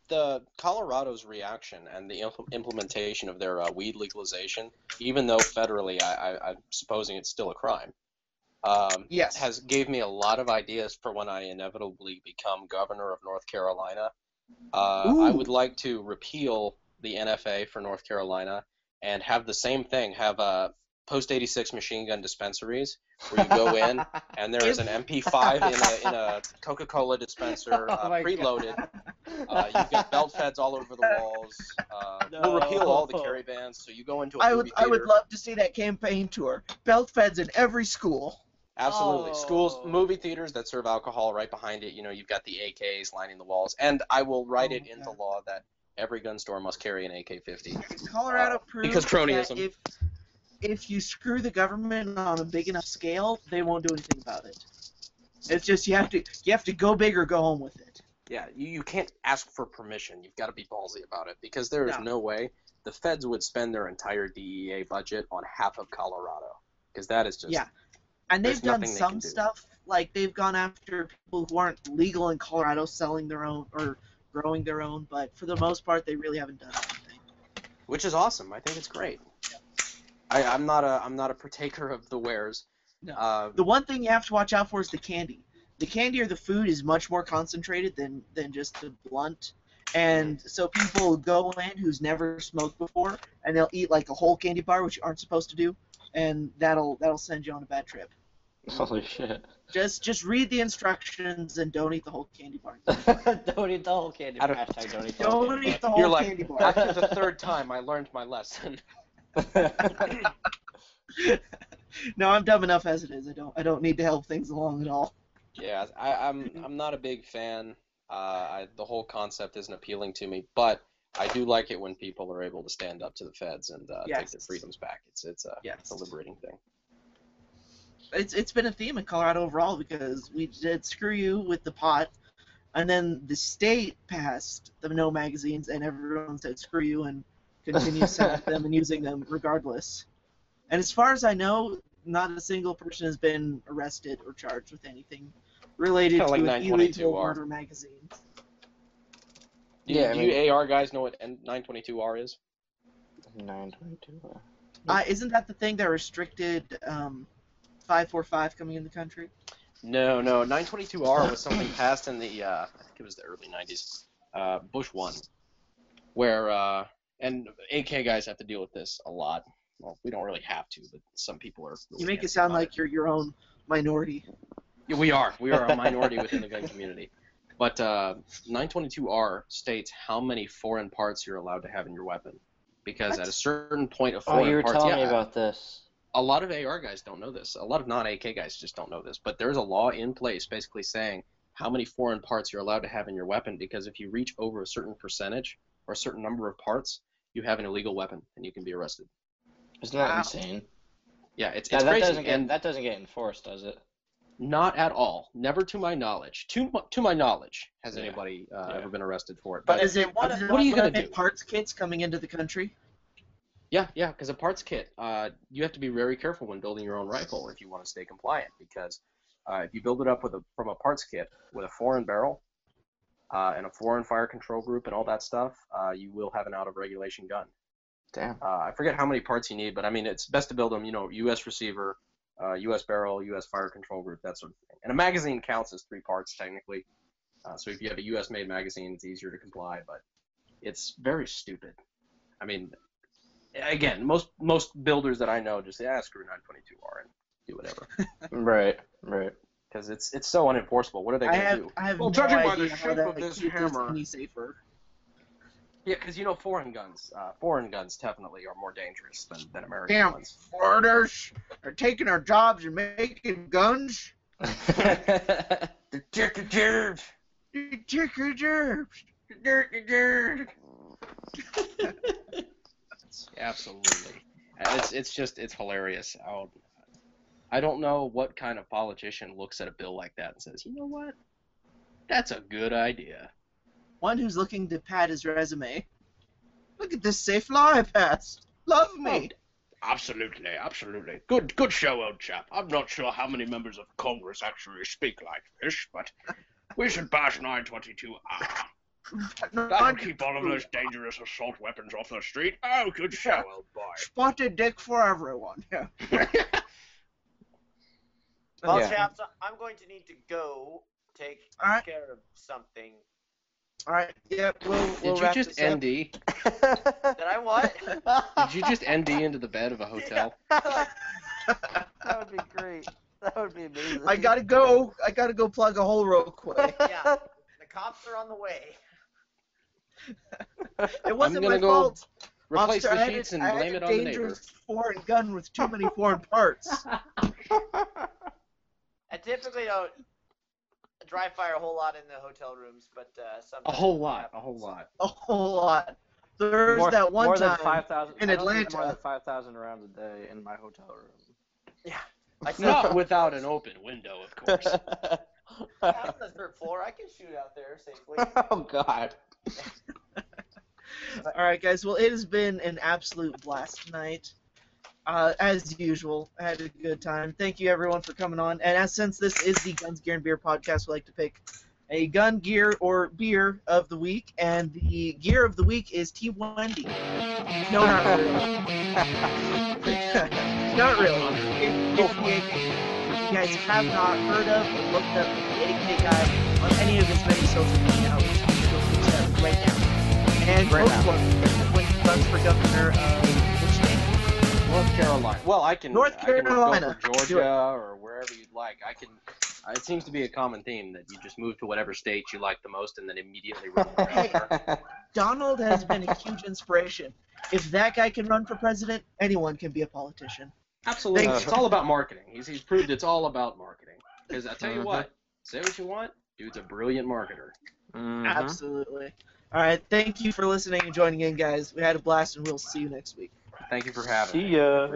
the Colorado's reaction and the impl- implementation of their uh, weed legalization, even though federally, I, I, I'm supposing it's still a crime, um, Yes. has gave me a lot of ideas for when I inevitably become governor of North Carolina. Uh, I would like to repeal the NFA for North Carolina and have the same thing, have uh, post 86 machine gun dispensaries where you go in and there is an MP5 in a, in a Coca-Cola dispenser, Oh uh, my preloaded. Uh, you've got belt feds all over the walls. Uh, We'll repeal all the carry bans, so you go into a I movie would I would love to see that campaign tour. Belt feds in every school. Absolutely. Schools, Oh. movie theaters that serve alcohol right behind it. You know, you've got the AKs lining the walls, and I will write Oh it my into God. law that every gun store must carry an AK-50. Colorado Uh, proved because cronyism. that if if you screw the government on a big enough scale, they won't do anything about it. It's just you have to you have to go big or go home with it. Yeah, you, you can't ask for permission. You've got to be ballsy about it because there is No. no way the feds would spend their entire DEA budget on half of Colorado because that is just Yeah. And they've done they some do. stuff like they've gone after people who aren't legal in Colorado selling their own or growing their own, but for the most part they really haven't done anything. which is awesome. I think it's great. I, I'm not a I'm not a partaker of the wares. No. Uh, The one thing you have to watch out for is the candy. The candy or the food is much more concentrated than than just the blunt. And so people go in who's never smoked before, and they'll eat like a whole candy bar, which you aren't supposed to do, and that'll that'll send you on a bad trip. Holy shit. Just just read the instructions and don't eat the whole candy bar. don't eat the whole candy Out of- bar. Hashtag don't eat the whole Don't candy eat the whole You're like, candy bar. after the third time, I learned my lesson. no, I'm dumb enough as it is. I don't I don't need to help things along at all. Yeah, I, I'm I'm not a big fan. Uh, I, the whole concept isn't appealing to me, but I do like it when people are able to stand up to the feds and uh, take their freedoms back. It's it's a, Yes. it's a liberating thing. it's it's been a theme in Colorado overall because we did screw you with the pot, and then the state passed the no magazines, and everyone said screw you and continued selling them and using them regardless. And as far as I know, not a single person has been arrested or charged with anything related Kinda like to 922 illegal are. murder magazines. Do, you- Yeah, I do mean- you AR guys know what 922R is? 922. Uh, isn't that the thing that restricted um, 545 coming in the country? No, no. 922R was something passed in the uh, I think it was the early 90s, uh, Bush one, where uh, and AK guys have to deal with this a lot. Well, we don't really have to, but some people are. Really You make it sound about like you're your own minority. Yeah, we are. We are a minority within the gun community. But uh, 922R states how many foreign parts you're allowed to have in your weapon. Because at a certain point of foreign Oh, you were parts, telling yeah, me about this. a lot of AR guys don't know this. A lot of non-AK guys just don't know this. But there's a law in place basically saying how many foreign parts you're allowed to have in your weapon. Because if you reach over a certain percentage or a certain number of parts, you have an illegal weapon and you can be arrested. Isn't that Wow. insane? Yeah, it's, Yeah, it's that crazy. doesn't get and that doesn't get enforced, does it? Not at all. Never to my knowledge. To my, to my knowledge, has Yeah. anybody uh, Yeah. ever been arrested for it? But Is it, what- is it what are you gonna do? Parts kits coming into the country. Yeah, yeah, because a parts kit, uh, you have to be very careful when building your own rifle if you want to stay compliant. Because uh, if you build it up with a from a parts kit with a foreign barrel uh, and a foreign fire control group and all that stuff, uh, you will have an out of regulation gun. Damn. Uh, I forget how many parts you need, but I mean it's best to build them. You know, U.S. receiver, uh, U.S. barrel, U.S. fire control group, that sort of thing. And a magazine counts as three parts technically. Uh, so if you have a U.S. made magazine, it's easier to comply, but it's very stupid. I mean, again, most most builders that I know just say, ah, screw 922R and do whatever, Right, right. Because it's it's so unenforceable. What are they gonna do? I have Well, no judging by the shape that of this keep hammer- any safer. Yeah, because you know foreign guns, uh, foreign guns definitely are more dangerous than, than American Damn. ones. Foreigners are taking our jobs and making guns. The chicken gerbs. Check your gerbs. Absolutely. It's it's just it's hilarious. How, I don't know what kind of politician looks at a bill like that and says, you know what, that's a good idea. one who's looking to pad his resume. Look at this safe law I passed. Love me. Oh, absolutely, absolutely. Good, good show, old chap. I'm not sure how many members of Congress actually speak like this, but we should pass 922R. Ah, that'll keep all of those dangerous assault weapons off the street. Oh, good show, old boy. Spotted dick for everyone. Yeah. Well, Yeah. chaps, I'm going to need to go take All right. care of something. All right. Yep. We'll, we'll Did you just this up. ND? Did I what? Did you just ND into the bed of a hotel? that would be great. That would be amazing. I gotta go. I gotta go plug a hole real quick. yeah. The cops are on the way. It wasn't gonna my go fault. Replace Officer, I the sheets and blame it on the neighbor. dangerous foreign gun with too many foreign parts. I typically don't dry fire a whole lot in the hotel rooms, but uh, A whole lot, a whole lot. a whole lot. There's more, that one more time. than five thousand in I don't Atlanta. More than five thousand rounds a day in my hotel room. I still Not without an open window, of course. I'm on the third floor. I can shoot out there safely. oh God. All right, guys. Well, it has been an absolute blast tonight. Uh, as usual, I had a good time. Thank you everyone for coming on. And as since this is the Guns Gear and Beer podcast, we like to pick a gun gear or beer of the week, and the gear of the week is T Wendy. No, not really. not really. If, if, you, if you guys have not heard of or looked up the AK guy on any of his many social media outlets, to right now. And Right now. one when he runs for governor of state? North Carolina. Well, I can. North I can Carolina. For Georgia or wherever you'd like. I can. It seems to be a common theme that you just move to whatever state you like the most and then immediately run for governor. Donald has been a huge inspiration. If that guy can run for president, anyone can be a politician. Absolutely. Thank It's all about marketing. He's, he's proved it's all about marketing. Because I tell you what, say what you want, dude's a brilliant marketer. Mhm. Absolutely. All right. Thank you for listening and joining in, guys. We had a blast, and we'll see you next week. Thank you for having me. See ya.